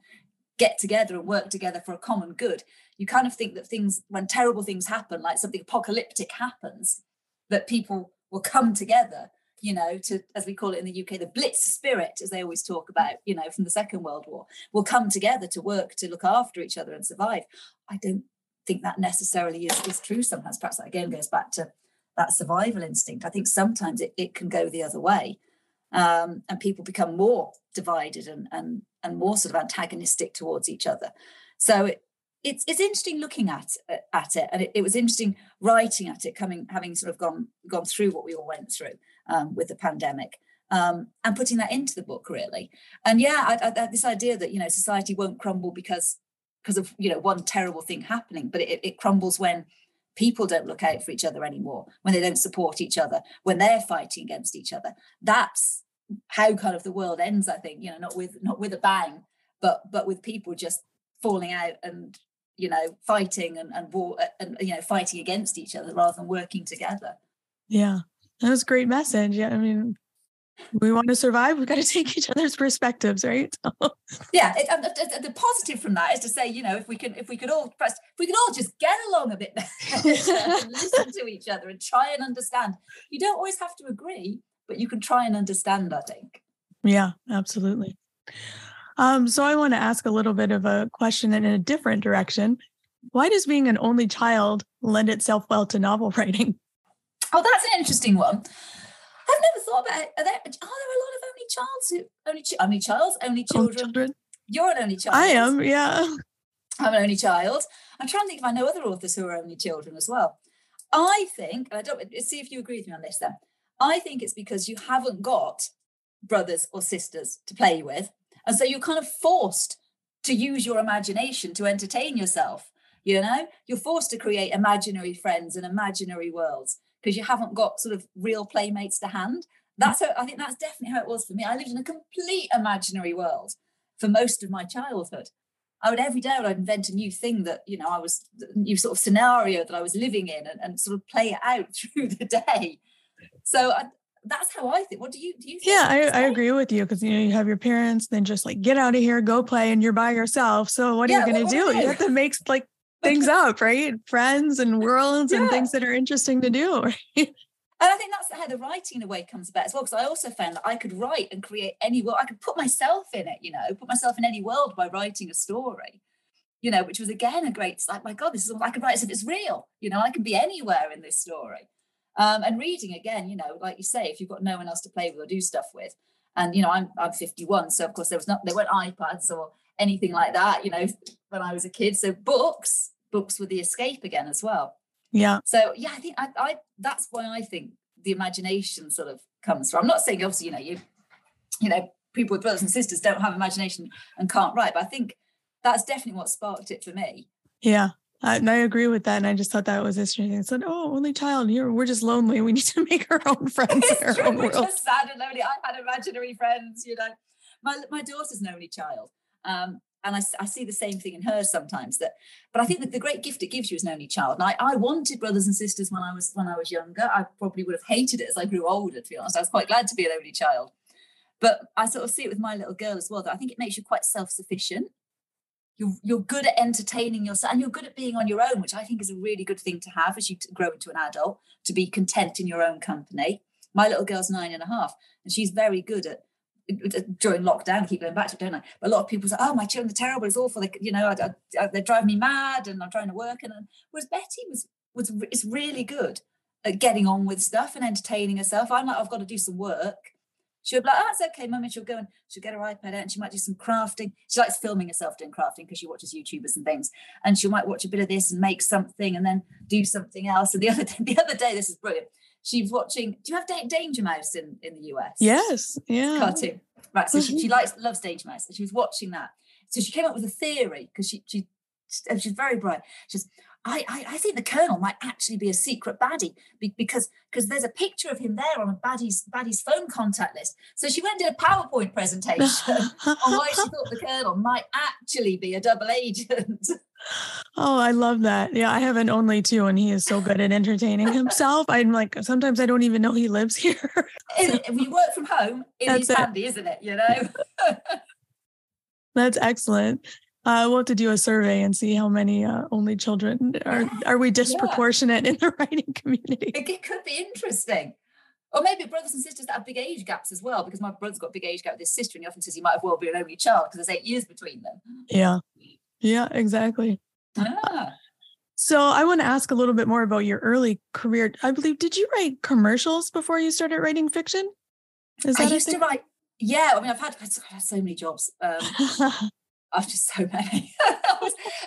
get together and work together for a common good. You kind of think that things, when terrible things happen, like something apocalyptic happens, that people will come together, you know, to, as we call it in the UK, the Blitz spirit, as they always talk about, you know, from the Second World War, will come together to work to look after each other and survive. I don't think that necessarily is, is true sometimes. Perhaps that again goes back to that survival instinct. I think sometimes it, it can go the other way um, and people become more divided and, and and more sort of antagonistic towards each other. So it, it's it's interesting looking at at it, and it, it, was interesting writing at it, coming having sort of gone gone through what we all went through um, with the pandemic. Um, and putting that into the book really and yeah I, I, this idea that you know society won't crumble because because of you know one terrible thing happening but it, it crumbles when people don't look out for each other anymore when they don't support each other when they're fighting against each other that's how kind of the world ends i think you know not with not with a bang but but with people just falling out and you know fighting and and war and you know fighting against each other rather than working together. Yeah that was a great message. Yeah i mean we want to survive we've got to take each other's perspectives right? Yeah it, uh, the, the, positive from that is to say you know if we can if we could all if we could all just get along a bit better and listen to each other and try and understand. You don't always have to agree but you can try and understand i think. Yeah absolutely um, so i want to ask a little bit of a question in a different direction why does being an only child lend itself well to novel writing oh that's an interesting one I've never thought about it. Are there, are there a lot of only childs who only only childs, only children? children? You're an only child. I am, yeah. I'm an only child. I'm trying to think if I know other authors who are only children as well. I think, and I don't see if you agree with me on this then. I think it's because you haven't got brothers or sisters to play with. And so you're kind of forced to use your imagination to entertain yourself. You know, you're forced to create imaginary friends and imaginary worlds because you haven't got sort of real playmates to hand. That's how I think that's definitely how it was for me. I lived in a complete imaginary world for most of my childhood. I would every day I would invent a new thing that you know I was new sort of scenario that I was living in and, and sort of play it out through the day. So I, that's how I think. What do you do? You yeah, I, I agree with you because you know you have your parents, then just like get out of here, go play, and you're by yourself. So what are yeah, you going to do? You have to make like things up, right? Friends and worlds yeah. and things that are interesting to do. And I think that's how the writing in a way comes about as well. Because I also found that I could write and create any world. I could put myself in it, you know, put myself in any world by writing a story, you know, which was again a great, like, my God, this is, all I could write as if it's real, you know, I can be anywhere in this story. Um, and reading again, you know, like you say, if you've got no one else to play with or do stuff with, and you know, I'm I'm 51, so of course there was not there weren't iPads or anything like that, you know, when I was a kid. So books, books were the escape again as well. Yeah. So yeah, I think I, I that's why I think the imagination sort of comes from. I'm not saying obviously, you know, you you know, people with brothers and sisters don't have imagination and can't write, but I think that's definitely what sparked it for me. Yeah. I, I agree with that, and I just thought that was interesting. I said, "Oh, only child, here we're just lonely. We need to make our own friends our true, own we're world." Just sad and lonely. I've had imaginary friends, you know. My my daughter's an only child, um, and I, I, see the same thing in her sometimes that but i think that the great gift it gives you as an only child and I, I wanted brothers and sisters when i was when i was younger i probably would have hated it as i grew older to be honest i was quite glad to be an only child but i sort of see it with my little girl as well that i think it makes you quite self-sufficient you're, you're good at entertaining yourself and you're good at being on your own which i think is a really good thing to have as you grow into an adult to be content in your own company my little girl's nine and a half and she's very good at during lockdown, I keep going back to it, don't I? But a lot of people say, "Oh, my children are terrible. It's awful. They, you know, I, I, they drive me mad, and I'm trying to work." And whereas Betty was was is really good at getting on with stuff and entertaining herself. I'm like, I've got to do some work. She'll be like, "Oh, it's okay, mummy." She'll go and she'll get her iPad out and she might do some crafting. She likes filming herself doing crafting because she watches YouTubers and things. And she might watch a bit of this and make something and then do something else. And the other the other day, this is brilliant She's watching. Do you have Danger Mouse in in the US? Yes, yeah, cartoon. Right, so she, mm-hmm. she likes loves Danger Mouse, and she was watching that. So she came up with a theory because she she she's very bright. She's I, I, I think the Colonel might actually be a secret baddie because because there's a picture of him there on a baddie's baddie's phone contact list. So she went and did a PowerPoint presentation on why she thought the Colonel might actually be a double agent. Oh, I love that. Yeah, I have an only two, and he is so good at entertaining himself. I'm like, sometimes I don't even know he lives here. if you work from home, it That's is it. handy, isn't it? You know. That's excellent. Uh, we'll have to do a survey and see how many uh, only children are. Are we disproportionate yeah. in the writing community? It, it could be interesting. Or maybe brothers and sisters that have big age gaps as well, because my brother's got big age gap with his sister, and he often says he might have well be an only child because there's eight years between them. Yeah. Yeah, exactly. Ah. So I want to ask a little bit more about your early career. I believe did you write commercials before you started writing fiction? Is that I used to write. Yeah, I mean, I've had, I've had so many jobs. Um, I've just so many.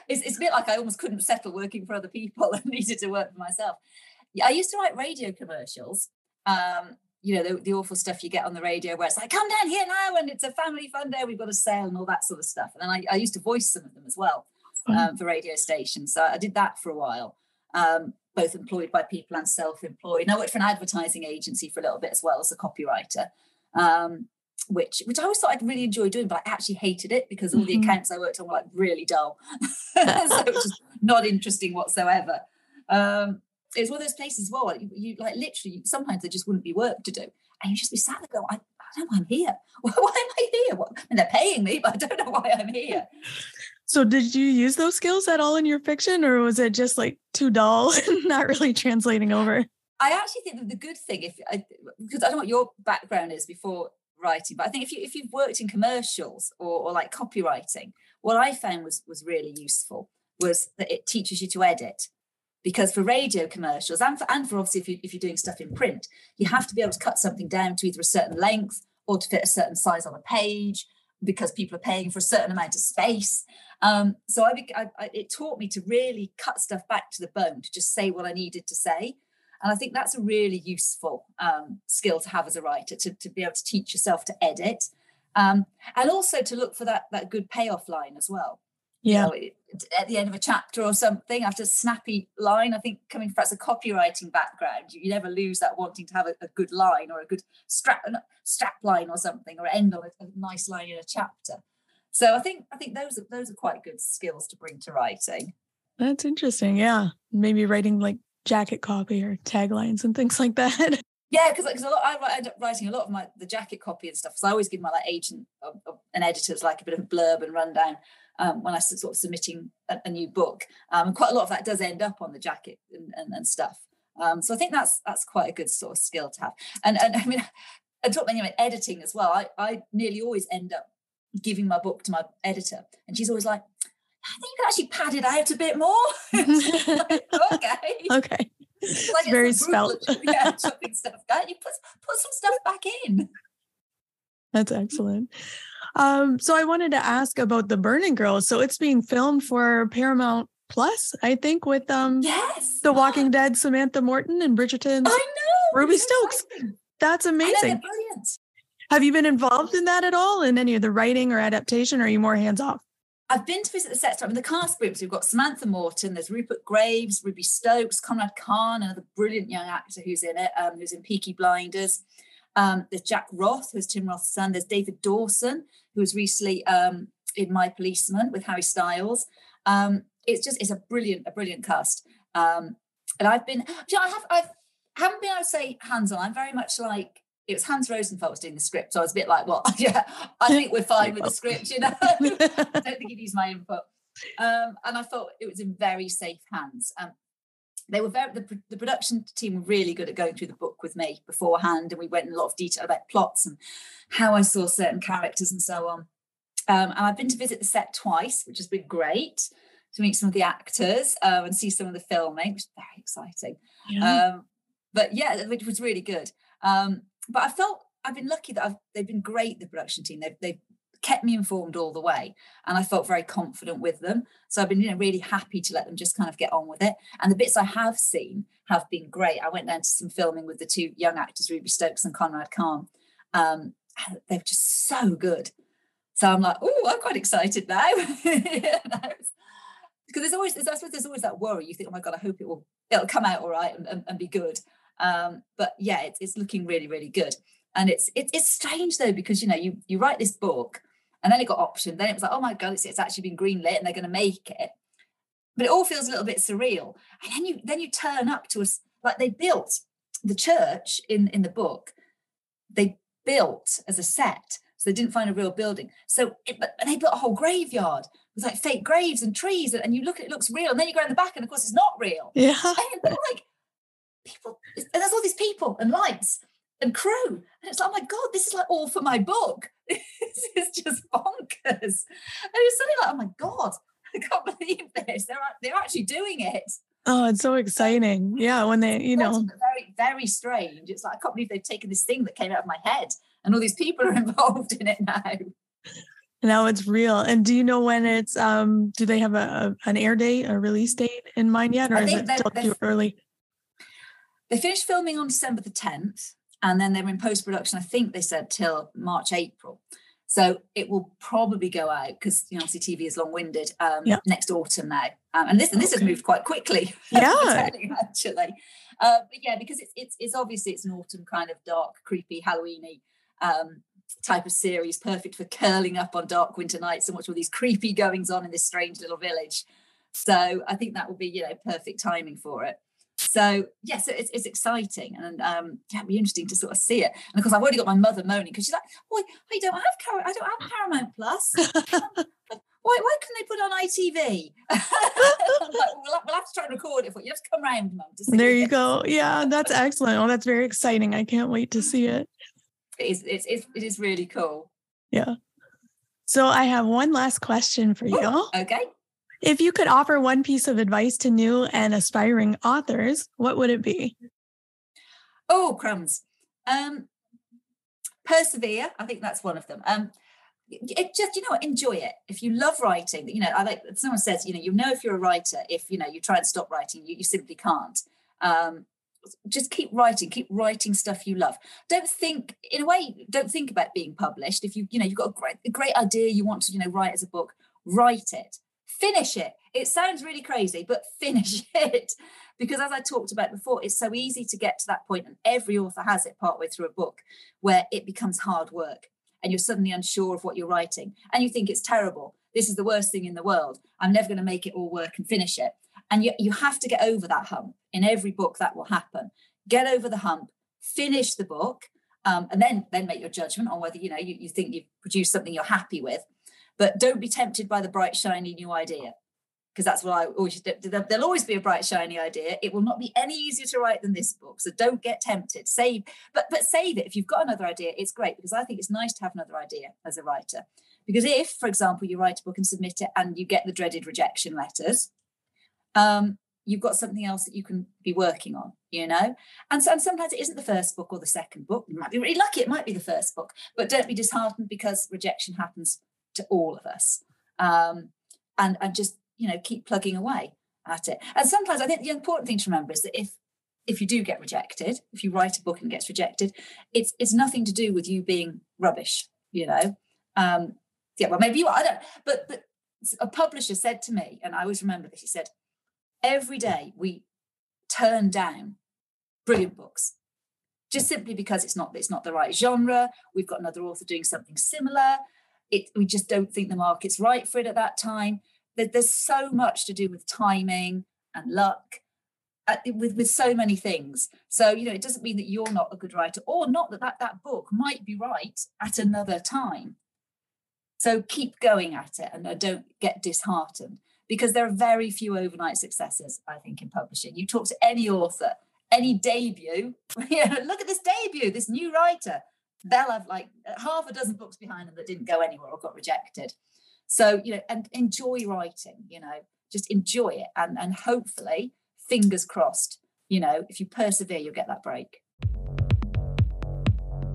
it's, it's a bit like I almost couldn't settle working for other people and needed to work for myself. I used to write radio commercials. Um, you know, the, the, awful stuff you get on the radio where it's like, come down here now and it's a family fun day, we've got a sale and all that sort of stuff. And then I, I used to voice some of them as well um, for radio stations. So I did that for a while, um, both employed by people and self employed. And I worked for an advertising agency for a little bit as well as a copywriter. Um, which which I always thought I'd really enjoy doing, but I actually hated it because all the mm-hmm. accounts I worked on were like really dull. so it was just not interesting whatsoever. Um, it's one of those places as well. You, you, like literally sometimes there just wouldn't be work to do, and you just be sat there going, I, I don't know why I'm here. Why, why am I here? What, mean, they're paying me, but I don't know why I'm here. So did you use those skills at all in your fiction, or was it just like too dull and not really translating over? I actually think that the good thing, if I, because I don't know what your background is before writing, but I think if you if you've worked in commercials or, or like copywriting, what I found was was really useful was that it teaches you to edit. Because for radio commercials and for, and for obviously if, you, if you're doing stuff in print you have to be able to cut something down to either a certain length or to fit a certain size on a page because people are paying for a certain amount of space. Um, so I, I, I, it taught me to really cut stuff back to the bone to just say what i needed to say and i think that's a really useful um, skill to have as a writer to, to be able to teach yourself to edit um, and also to look for that that good payoff line as well yeah. You know, at the end of a chapter or something after a snappy line. I think coming from as a copywriting background, you, you, never lose that wanting to have a, a, good line or a good strap strap line or something, or end on a, a, nice line in a chapter. So I think I think those are those are quite good skills to bring to writing. That's interesting. Yeah, maybe writing like jacket copy or taglines and things like that. Yeah, because because I end up writing a lot of my the jacket copy and stuff. So I always give my like agent and editors like a bit of a blurb and rundown um, when I sort of submitting a, a new book. Um, and quite a lot of that does end up on the jacket and, and, and stuff. Um, so I think that's that's quite a good sort of skill to have. And and I mean, I talk about editing as well. I, I nearly always end up giving my book to my editor, and she's always like, I think you can actually pad it out a bit more. like, okay. Okay. Like very spelt. yeah, chopping stuff. You put put some stuff back in. That's excellent. Um, so I wanted to ask about the Burning Girls. So it's being filmed for Paramount Plus, I think, with um yes, The Walking Dead, Samantha Morton and Bridgerton. I know Ruby Stokes. That's amazing. brilliant. Have you been involved in that at all in any of the writing or adaptation? Or are you more hands off? I've been to visit the set. I mean, the cast groups. We've got Samantha Morton. There's Rupert Graves, Ruby Stokes, Conrad Khan, another brilliant young actor who's in it, um, who's in Peaky Blinders. Um, there's Jack Roth, who's Tim Roth's son. There's David Dawson, who was recently um, in My Policeman with Harry Styles. Um, it's just it's a brilliant a brilliant cast. Um, and I've been, you know, I have I've haven't been able to say hands on. I'm very much like it was Hans Rosenfeldt was doing the script, so I was a bit like, well, yeah, I think we're fine with the script, you know. I don't think he'd use my input. Um, and I thought it was in very safe hands. Um, they were very the, the production team were really good at going through the book with me beforehand, and we went in a lot of detail about plots and how I saw certain characters and so on. Um, and I've been to visit the set twice, which has been great to meet some of the actors um, and see some of the filming, which is very exciting. Yeah. Um, but yeah, it was really good. Um, but I felt I've been lucky that I've, they've been great. The production team. They've, they've kept me informed all the way and i felt very confident with them. So i've been you know really happy to let them just kind of get on with it. And the bits i have seen have been great. I went down to some filming with the two young actors ruby stokes and conrad khan um, they're just so good. So i'm like oh i'm quite excited now. Because there's always I suppose there's always that worry. You think oh my god i hope it will it'll come out all right and, and, and be good um, but yeah it's, it's looking really really good and it's it, it's strange though because you know you you write this book and then it got optioned. Then it was like, oh my God, it's, it's actually been greenlit and they're going to make it. But it all feels a little bit surreal. And then you then you turn up to us like they built the church in in the book. They built as a set, so they didn't find a real building. So it, but they built a whole graveyard with like fake graves and trees, and, and you look it, it looks real. And then you go in the back, and of course it's not real. Yeah, and like people, and there's all these people and lights and crew. And it's like, oh my God, this is like all for my book. this is just bonkers. And it's suddenly like, oh my God, I can't believe this. They're, they're actually doing it. Oh, it's so exciting. Yeah, when they, you know. Very, very strange. It's like, I can't believe they've taken this thing that came out of my head and all these people are involved in it now. Now it's real. And do you know when it's um do they have a, an air date, a release date in mind yet? Or is it still too early? They finished filming on December the 10th and then they were in post production. I think they said till March, April. So it will probably go out because you know obviously TV is long winded. Um. Next autumn now, um, and this and this okay. has moved quite quickly. Yeah, actually, uh, but yeah, because it's it's it's obviously it's an autumn kind of dark, creepy, Halloweeny um, type of series, perfect for curling up on dark winter nights and watch all these creepy goings on in this strange little village. So I think that will be you know perfect timing for it. So yes, yeah, so it's, it's exciting and um, yeah, it'd be interesting to sort of see it. And of course, I've already got my mother moaning because she's like, "Why I don't have Car- I don't have Paramount Plus. why, why can they put on ITV? like, we'll, we'll, have to try and record it for you. You have to come round, mum. There you go. Yeah, that's excellent. Oh, that's very exciting. I can't wait to see it. It is. It's, it's it is really cool. Yeah. So I have one last question for you. Ooh, okay. If you could offer one piece of advice to new and aspiring authors, what would it be? Oh, crumbs. Um, persevere. I think that's one of them. Um, it just you know enjoy it if you love writing you know i like someone says you know you know if you're a writer if you know you try and stop writing you, you simply can't um, just keep writing keep writing stuff you love don't think in a way don't think about being published if you you know you've got a great a great idea you want to you know write as a book write it finish it. It sounds really crazy, but finish it. Because as I talked about before, it's so easy to get to that point, and every author has it partway through a book where it becomes hard work and you're suddenly unsure of what you're writing and you think it's terrible. This is the worst thing in the world. I'm never going to make it all work and finish it. And you, you have to get over that hump. In every book, that will happen. Get over the hump, finish the book, um, and then then make your judgment on whether you know you, you think you've produced something you're happy with but don't be tempted by the bright, shiny new idea. Because that's what I always there'll always be a bright, shiny idea. It will not be any easier to write than this book. So don't get tempted. Save, but but save it. If you've got another idea, it's great because I think it's nice to have another idea as a writer. Because if, for example, you write a book and submit it and you get the dreaded rejection letters, um, you've got something else that you can be working on, you know? And, so, and sometimes it isn't the first book or the second book. You might be really lucky, it might be the first book, but don't be disheartened because rejection happens to all of us. Um, and and just you know keep plugging away at it. And sometimes i think the important thing to remember is that if if you do get rejected if you write a book and gets rejected it's it's nothing to do with you being rubbish you know? Um yeah well maybe you are i don't but but a publisher said to me and i always remember this he said every day we turn down brilliant books just simply because it's not it's not the right genre. We've got another author doing something similar it, we just don't think the market's right for it at that time. There's so much to do with timing and luck. Uh, with with so many things so you know it doesn't mean that you're not a good writer or not that that, that book might be right at another time so keep going at it and uh, don't get disheartened because there are very few overnight successes, I think, in publishing. You talk to any author, any debut, you know, look at this debut, this new writer. They'll have like half a dozen books behind them that didn't go anywhere or got rejected. So, you know, and enjoy writing, you know, just enjoy it. And, and hopefully, fingers crossed, you know, if you persevere, you'll get that break.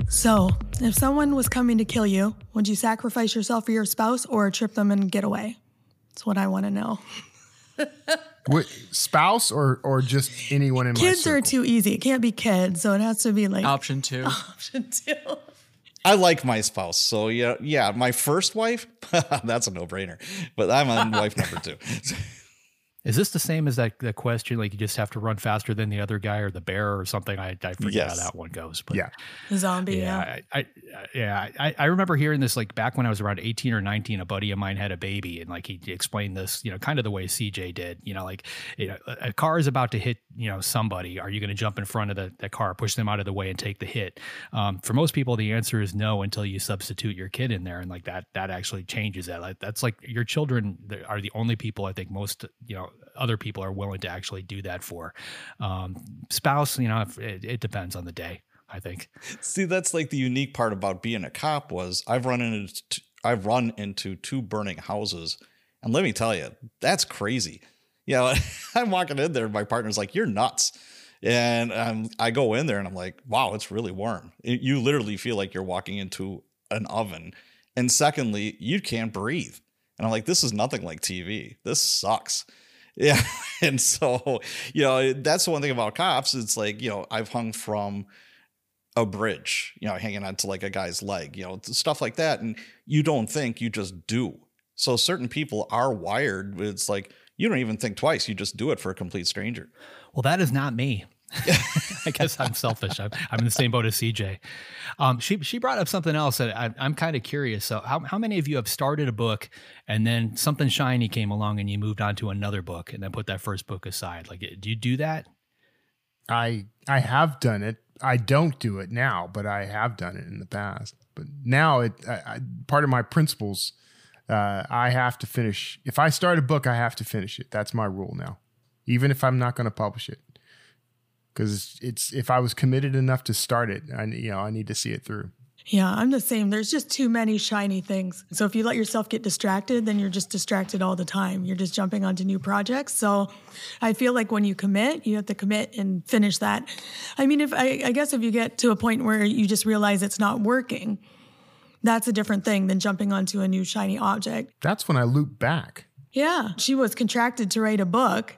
So, if someone was coming to kill you, would you sacrifice yourself for your spouse or trip them and get away? That's what I want to know. What, spouse or or just anyone in my Kids are too easy. It can't be kids, so it has to be like Option two. option two. I like my spouse, so yeah, yeah. My first wife, that's a no-brainer. But I'm on wife number two. Is this the same as that, that question? Like you just have to run faster than the other guy or the bear or something? I, I forget Yes. how that one goes. But Yeah. Zombie. Yeah. yeah, I, I, yeah, I, I remember hearing this like back when I was around 18 or 19, a buddy of mine had a baby and like he explained this, you know, kind of the way CJ did, you know, like, you know, a a car is about to hit, you know, somebody. Are you going to jump in front of the, the car, push them out of the way and take the hit? Um, for most people, the answer is no until you substitute your kid in there. And like that, that actually changes that. Like, that's like your children are the only people I think most, you know, other people are willing to actually do that for. Um, spouse, you know, it, it depends on the day, I think. See, that's like the unique part about being a cop was I've run into I've run into two burning houses, and let me tell you, that's crazy. You know, I'm walking in there, my partner's like, "You're nuts," and um, I go in there, and I'm like, "Wow, it's really warm." It- you literally feel like you're walking into an oven, and secondly, you can't breathe. And I'm like, "This is nothing like TV. This sucks." Yeah, and so you know that's the one thing about cops. It's like you know I've hung from a bridge, you know, hanging onto like a guy's leg, you know, stuff like that. And you don't think, you just do. So certain people are wired. It's like you don't even think twice. You just do it for a complete stranger. Well, that is not me. I guess I'm selfish. I'm, I'm in the same boat as CJ. Um, she she brought up something else that I, I'm kind of curious. So, how how many of you have started a book and then something shiny came along and you moved on to another book and then put that first book aside? Like, do you do that? I I have done it. I don't do it now, but I have done it in the past. But now it I, I, part of my principles. Uh, I have to finish. If I start a book, I have to finish it. That's my rule now, even if I'm not going to publish it. Because it's if I was committed enough to start it, I you know I need to see it through. Yeah, I'm the same. There's just too many shiny things. So if you let yourself get distracted, then you're just distracted all the time. You're just jumping onto new projects. So I feel like when you commit, you have to commit and finish that. I mean, if I, I guess if you get to a point where you just realize it's not working, that's a different thing than jumping onto a new shiny object. That's when I loop back. Yeah, she was contracted to write a book,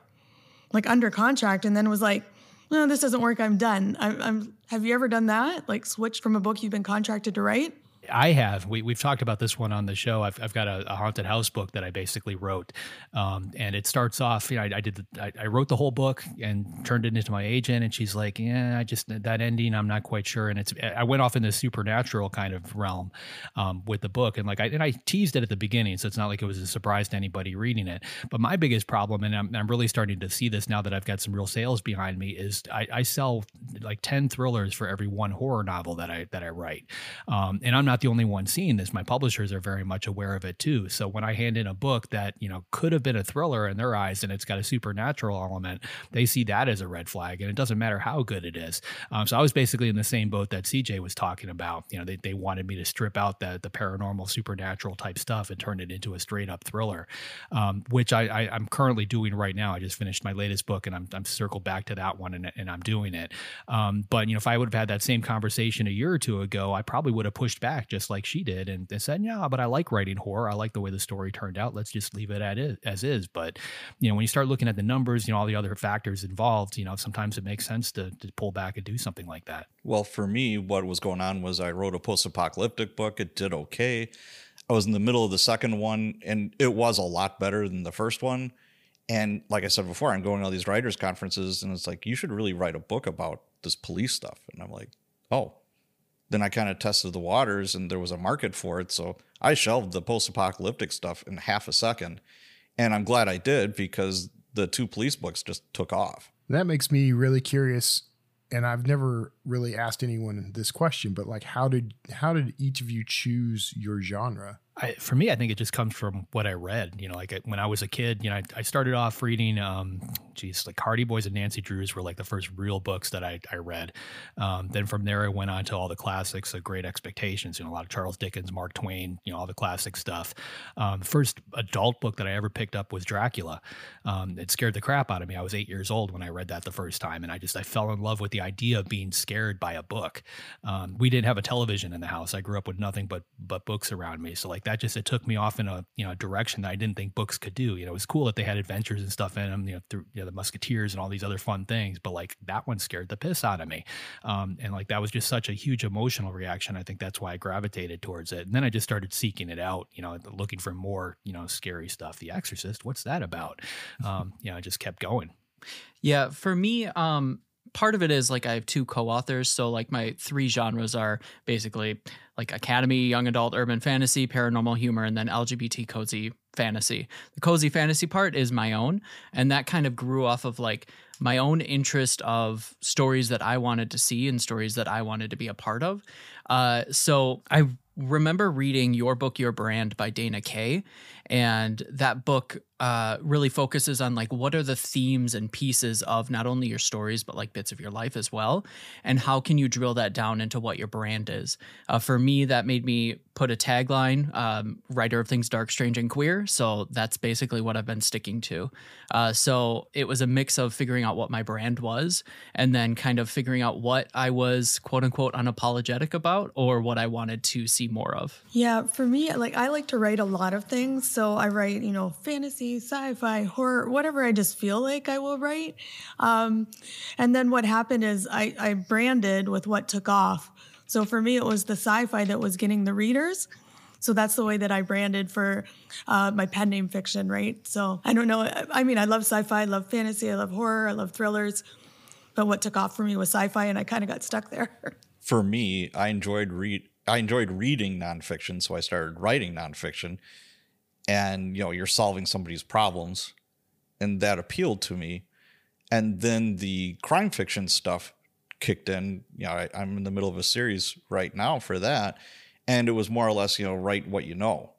like under contract, and then was like, "No, this doesn't work. I'm done." I'm, I'm. Have you ever done that? Like switched from a book you've been contracted to write? I have. We, we've talked about this one on the show. I've, I've got a, a haunted house book that I basically wrote. Um, and it starts off, you know, I, I did, the, I, I wrote the whole book and turned it into my agent. And she's like, yeah, I just, that ending, I'm not quite sure. And it's, I went off in this supernatural kind of realm um, with the book. And like, I, and I teased it at the beginning. So it's not like it was a surprise to anybody reading it. But my biggest problem, and I'm, I'm really starting to see this now that I've got some real sales behind me, is I, I sell like 10 thrillers for every one horror novel that I, that I write. Um, and I'm not the only one seeing this. My publishers are very much aware of it too. So when I hand in a book that, you know, could have been a thriller in their eyes and it's got a supernatural element, they see that as a red flag. And it doesn't matter how good it is. Um, so I was basically in the same boat that CJ was talking about. You know, they, they wanted me to strip out the, the paranormal, supernatural type stuff and turn it into a straight up thriller, um, which I, I, I'm currently doing right now. I just finished my latest book and I'm, I'm circled back to that one and, and I'm doing it. Um, but, you know, if I would have had that same conversation a year or two ago, I probably would have pushed back just like she did and, and said, yeah, but I like writing horror. I like the way the story turned out. Let's just leave it at it as is. But, you know, when you start looking at the numbers, you know, all the other factors involved, you know, sometimes it makes sense to, to pull back and do something like that. Well, for me, what was going on was I wrote a post apocalyptic book. It did okay. I was in the middle of the second one, and it was a lot better than the first one. And like I said before, I'm going to all these writers' conferences, and it's like, you should really write a book about this police stuff. And I'm like, oh. Then I kind of tested the waters, and there was a market for it. So I shelved the post apocalyptic stuff in half a second. And I'm glad I did because the two police books just took off. That makes me really curious. And I've never really asked anyone this question, but like, how did how did each of you choose your genre? I, for me, I think it just comes from what I read. You know, like when I was a kid, you know, I, I started off reading, um, geez, like Hardy Boys and Nancy Drews were like the first real books that I, I read. Um, then from there, I went on to all the classics of Great Expectations, you know, a lot of Charles Dickens, Mark Twain, you know, all the classic stuff. Um, the first adult book that I ever picked up was Dracula. Um, it scared the crap out of me. I was eight years old when I read that the first time, and I just I fell in love with the idea of being scared by a book. Um, we didn't have a television in the house. I grew up with nothing but but books around me, so like that just it took me off in a you know direction that I didn't think books could do. You know, it was cool that they had adventures and stuff in them, you know, through you know, the Musketeers and all these other fun things. But like that one scared the piss out of me, um, and like that was just such a huge emotional reaction. I think that's why I gravitated towards it. And then I just started seeking it out, you know, looking for more you know scary stuff. The Exorcist, what's that about? Um, you know, I just kept going. Yeah, for me, um, part of it is like I have two co-authors, so like my three genres are basically like academy, young adult, urban fantasy, paranormal humor, and then LGBT cozy fantasy. The cozy fantasy part is my own, and that kind of grew off of like my own interest of stories that I wanted to see and stories that I wanted to be a part of. Uh, so I remember reading Your Book, Your Brand by Dana Kaye. And that book uh, really focuses on like what are the themes and pieces of not only your stories, but like bits of your life as well. And how can you drill that down into what your brand is? Uh, for me, that made me put a tagline um, writer of things dark, strange, and queer. So that's basically what I've been sticking to. Uh, so it was a mix of figuring out what my brand was and then kind of figuring out what I was quote unquote unapologetic about or what I wanted to see more of. Yeah, for me, like I like to write a lot of things. So I write, you know, fantasy, sci fi, horror, whatever I just feel like I will write. Um, and then what happened is I, I branded with what took off. So for me, it was the sci fi that was getting the readers. So that's the way that I branded for uh, my pen name fiction, right? So I don't know. I mean, I love sci fi, I love fantasy, I love horror, I love thrillers. But what took off for me was sci fi, and I kind of got stuck there. For me, I enjoyed read. I enjoyed reading nonfiction, so I started writing nonfiction. And you know, you're solving somebody's problems, and that appealed to me. And then the crime fiction stuff kicked in. You know, I, I'm in the middle of a series right now for that, and it was more or less, you know, write what you know,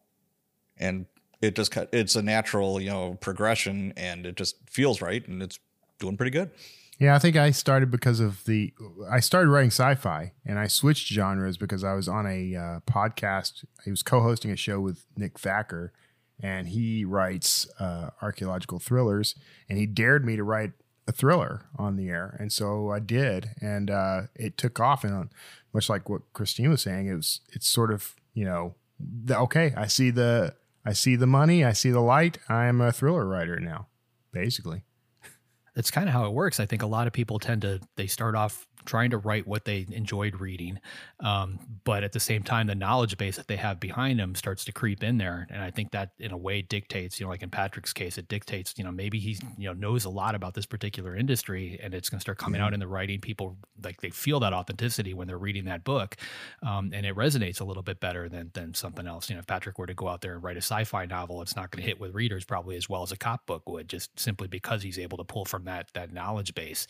and it just. It's a natural, you know, progression, and it just feels right, and it's doing pretty good. Yeah, I think I started because of the. I started writing sci-fi, and I switched genres because I was on a uh, podcast. He was co-hosting a show with Nick Thacker, and he writes uh, archaeological thrillers, and he dared me to write a thriller on the air, and so I did, and uh, it took off. And much like what Christine was saying, it was it's sort of you know, the, okay, I see the I see the money, I see the light. I am a thriller writer now, basically that's kind of how it works. I think a lot of people tend to they start off trying to write what they enjoyed reading, um, but at the same time, the knowledge base that they have behind them starts to creep in there, and I think that in a way dictates, you know, like in Patrick's case, it dictates, you know, maybe he you know knows a lot about this particular industry, and it's going to start coming out in the writing. People like they feel that authenticity when they're reading that book, um, and it resonates a little bit better than than something else. You know, if Patrick were to go out there and write a sci-fi novel, it's not going to hit with readers probably as well as a cop book would, just simply because he's able to pull from that that knowledge base.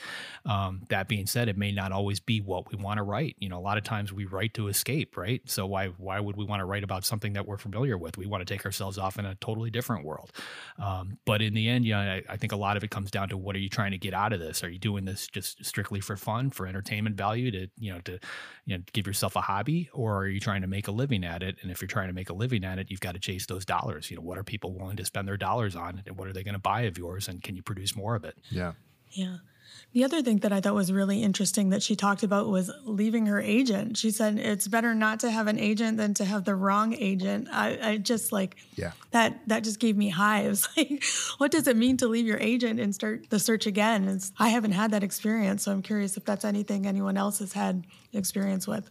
Um, that being said, it may not always be what we want to write. You know, a lot of times we write to escape, right? So why why would we want to write about something that we're familiar with? We want to take ourselves off in a totally different world. Um, but in the end, yeah, you know, I, I think a lot of it comes down to what are you trying to get out of this? Are you doing this just strictly for fun, for entertainment value, to you know, to you know, give yourself a hobby, or are you trying to make a living at it? And if you're trying to make a living at it, you've got to chase those dollars. You know, what are people willing to spend their dollars on, and what are they going to buy of yours, and can you produce more of it? Yeah. Yeah. The other thing that I thought was really interesting that she talked about was leaving her agent. She said it's better not to have an agent than to have the wrong agent. I, I just like yeah that that just gave me hives. Like, what does it mean to leave your agent and start the search again? It's, I haven't had that experience, so I'm curious if that's anything anyone else has had experience with.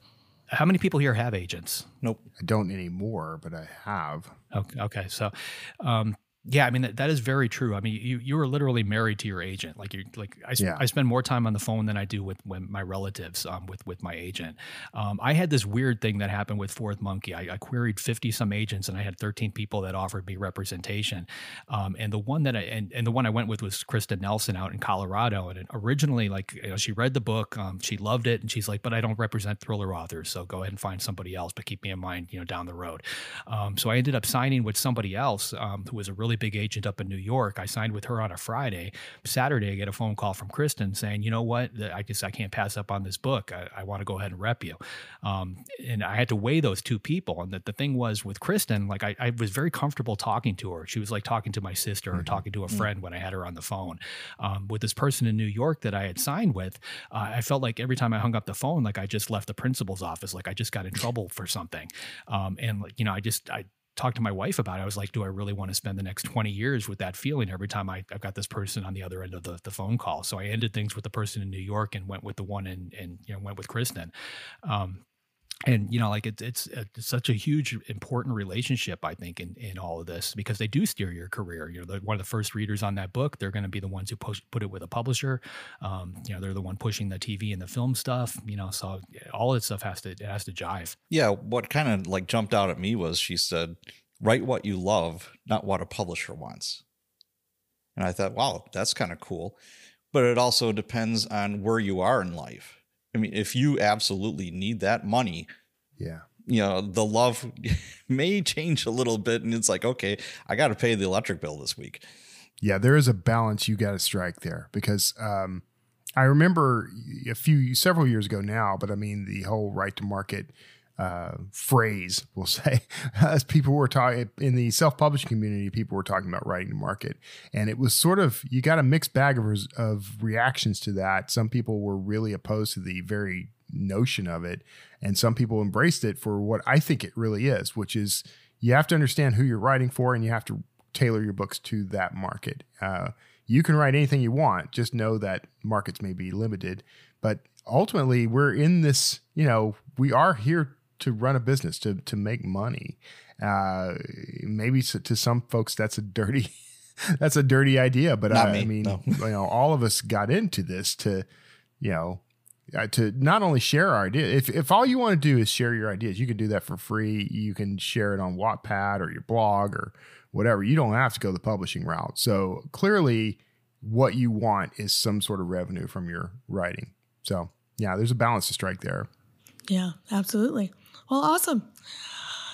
How many people here have agents? Nope. I don't anymore, but I have. Okay, okay. so um, Yeah, I mean that, that is very true. I mean, you you are literally married to your agent. Like you like I, yeah. I spend more time on the phone than I do with when my relatives um, with with my agent. Um, I had this weird thing that happened with Fourth Monkey. I, I, queried fifty some agents, and I had thirteen people that offered me representation. Um, and the one that I and, and the one I went with was Kristin Nelson out in Colorado. And originally, like you know, she read the book, um, she loved it, and she's like, "But I don't represent thriller authors, so go ahead and find somebody else, but keep me in mind, you know, down the road." Um, so I ended up signing with somebody else um, who was a really big agent up in New York. I signed with her on a Friday. Saturday, I get a phone call from Kristin saying, you know what, I guess I can't pass up on this book. I, I want to go ahead and rep you. Um, and I had to weigh those two people. And that the thing was with Kristin, like I, I, was very comfortable talking to her. She was like talking to my sister or mm-hmm. talking to a mm. friend when I had her on the phone. Um, with this person in New York that I had signed with, uh, I felt like every time I hung up the phone, like I just left the principal's office, like I just got in trouble for something. Um, and like, you know, I just, I, talked to my wife about it. I was like, do I really want to spend the next 20 years with that feeling every time I, have got this person on the other end of the, the phone call? So I ended things with the person in New York and went with the one in, and, you know, went with Kristin. Um, and you know like it's, it's it's such a huge important relationship i think in in all of this because they do steer your career you know one of the first readers on that book they're going to be the ones who push, put it with a publisher um, you know they're the one pushing the tv and the film stuff you know so all that stuff has to it has to jive. Yeah what kind of like jumped out at me was she said write what you love not what a publisher wants. And i thought wow that's kind of cool. But it also depends on where you are in life I mean, if you absolutely need that money, yeah, you know, the love may change a little bit, and it's like, okay, I got to pay the electric bill this week. Yeah, there is a balance you got to strike there because um, I remember a few several years ago now, but I mean the whole write to market uh, phrase, we'll say, as people were talking in the self publishing community, people were talking about writing to market. And it was sort of, you got a mixed bag of, of reactions to that. Some people were really opposed to the very notion of it. And some people embraced it for what I think it really is, which is you have to understand who you're writing for and you have to tailor your books to that market. Uh, you can write anything you want, just know that markets may be limited. But ultimately, we're in this, you know, we are here to run a business to to make money. Uh, maybe to some folks that's a dirty that's a dirty idea, but I, I, mean, no. you know, all of us got into this to, you know, uh, to not only share our ideas. If if all you want to do is share your ideas, you can do that for free. You can share it on Wattpad or your blog or whatever. You don't have to go the publishing route. So clearly, what you want is some sort of revenue from your writing. So yeah, there's a balance to strike there. Yeah, absolutely. Well, awesome.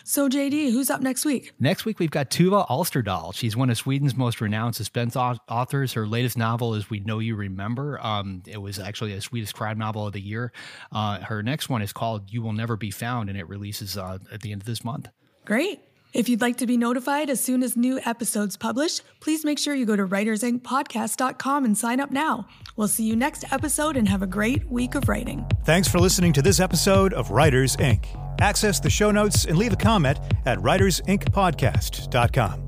So, JD, who's up next week? Next week, we've got Tove Alsterdal. She's one of Sweden's most renowned suspense authors. Her latest novel is We Know You Remember. Um, it was actually a Swedish crime novel of the year. Uh, her next one is called You Will Never Be Found, and it releases uh, at the end of this month. Great. If you'd like to be notified as soon as new episodes publish, please make sure you go to writersincpodcast.com and sign up now. We'll see you next episode and have a great week of writing. Thanks for listening to this episode of Writers Inc. Access the show notes and leave a comment at writersincpodcast.com.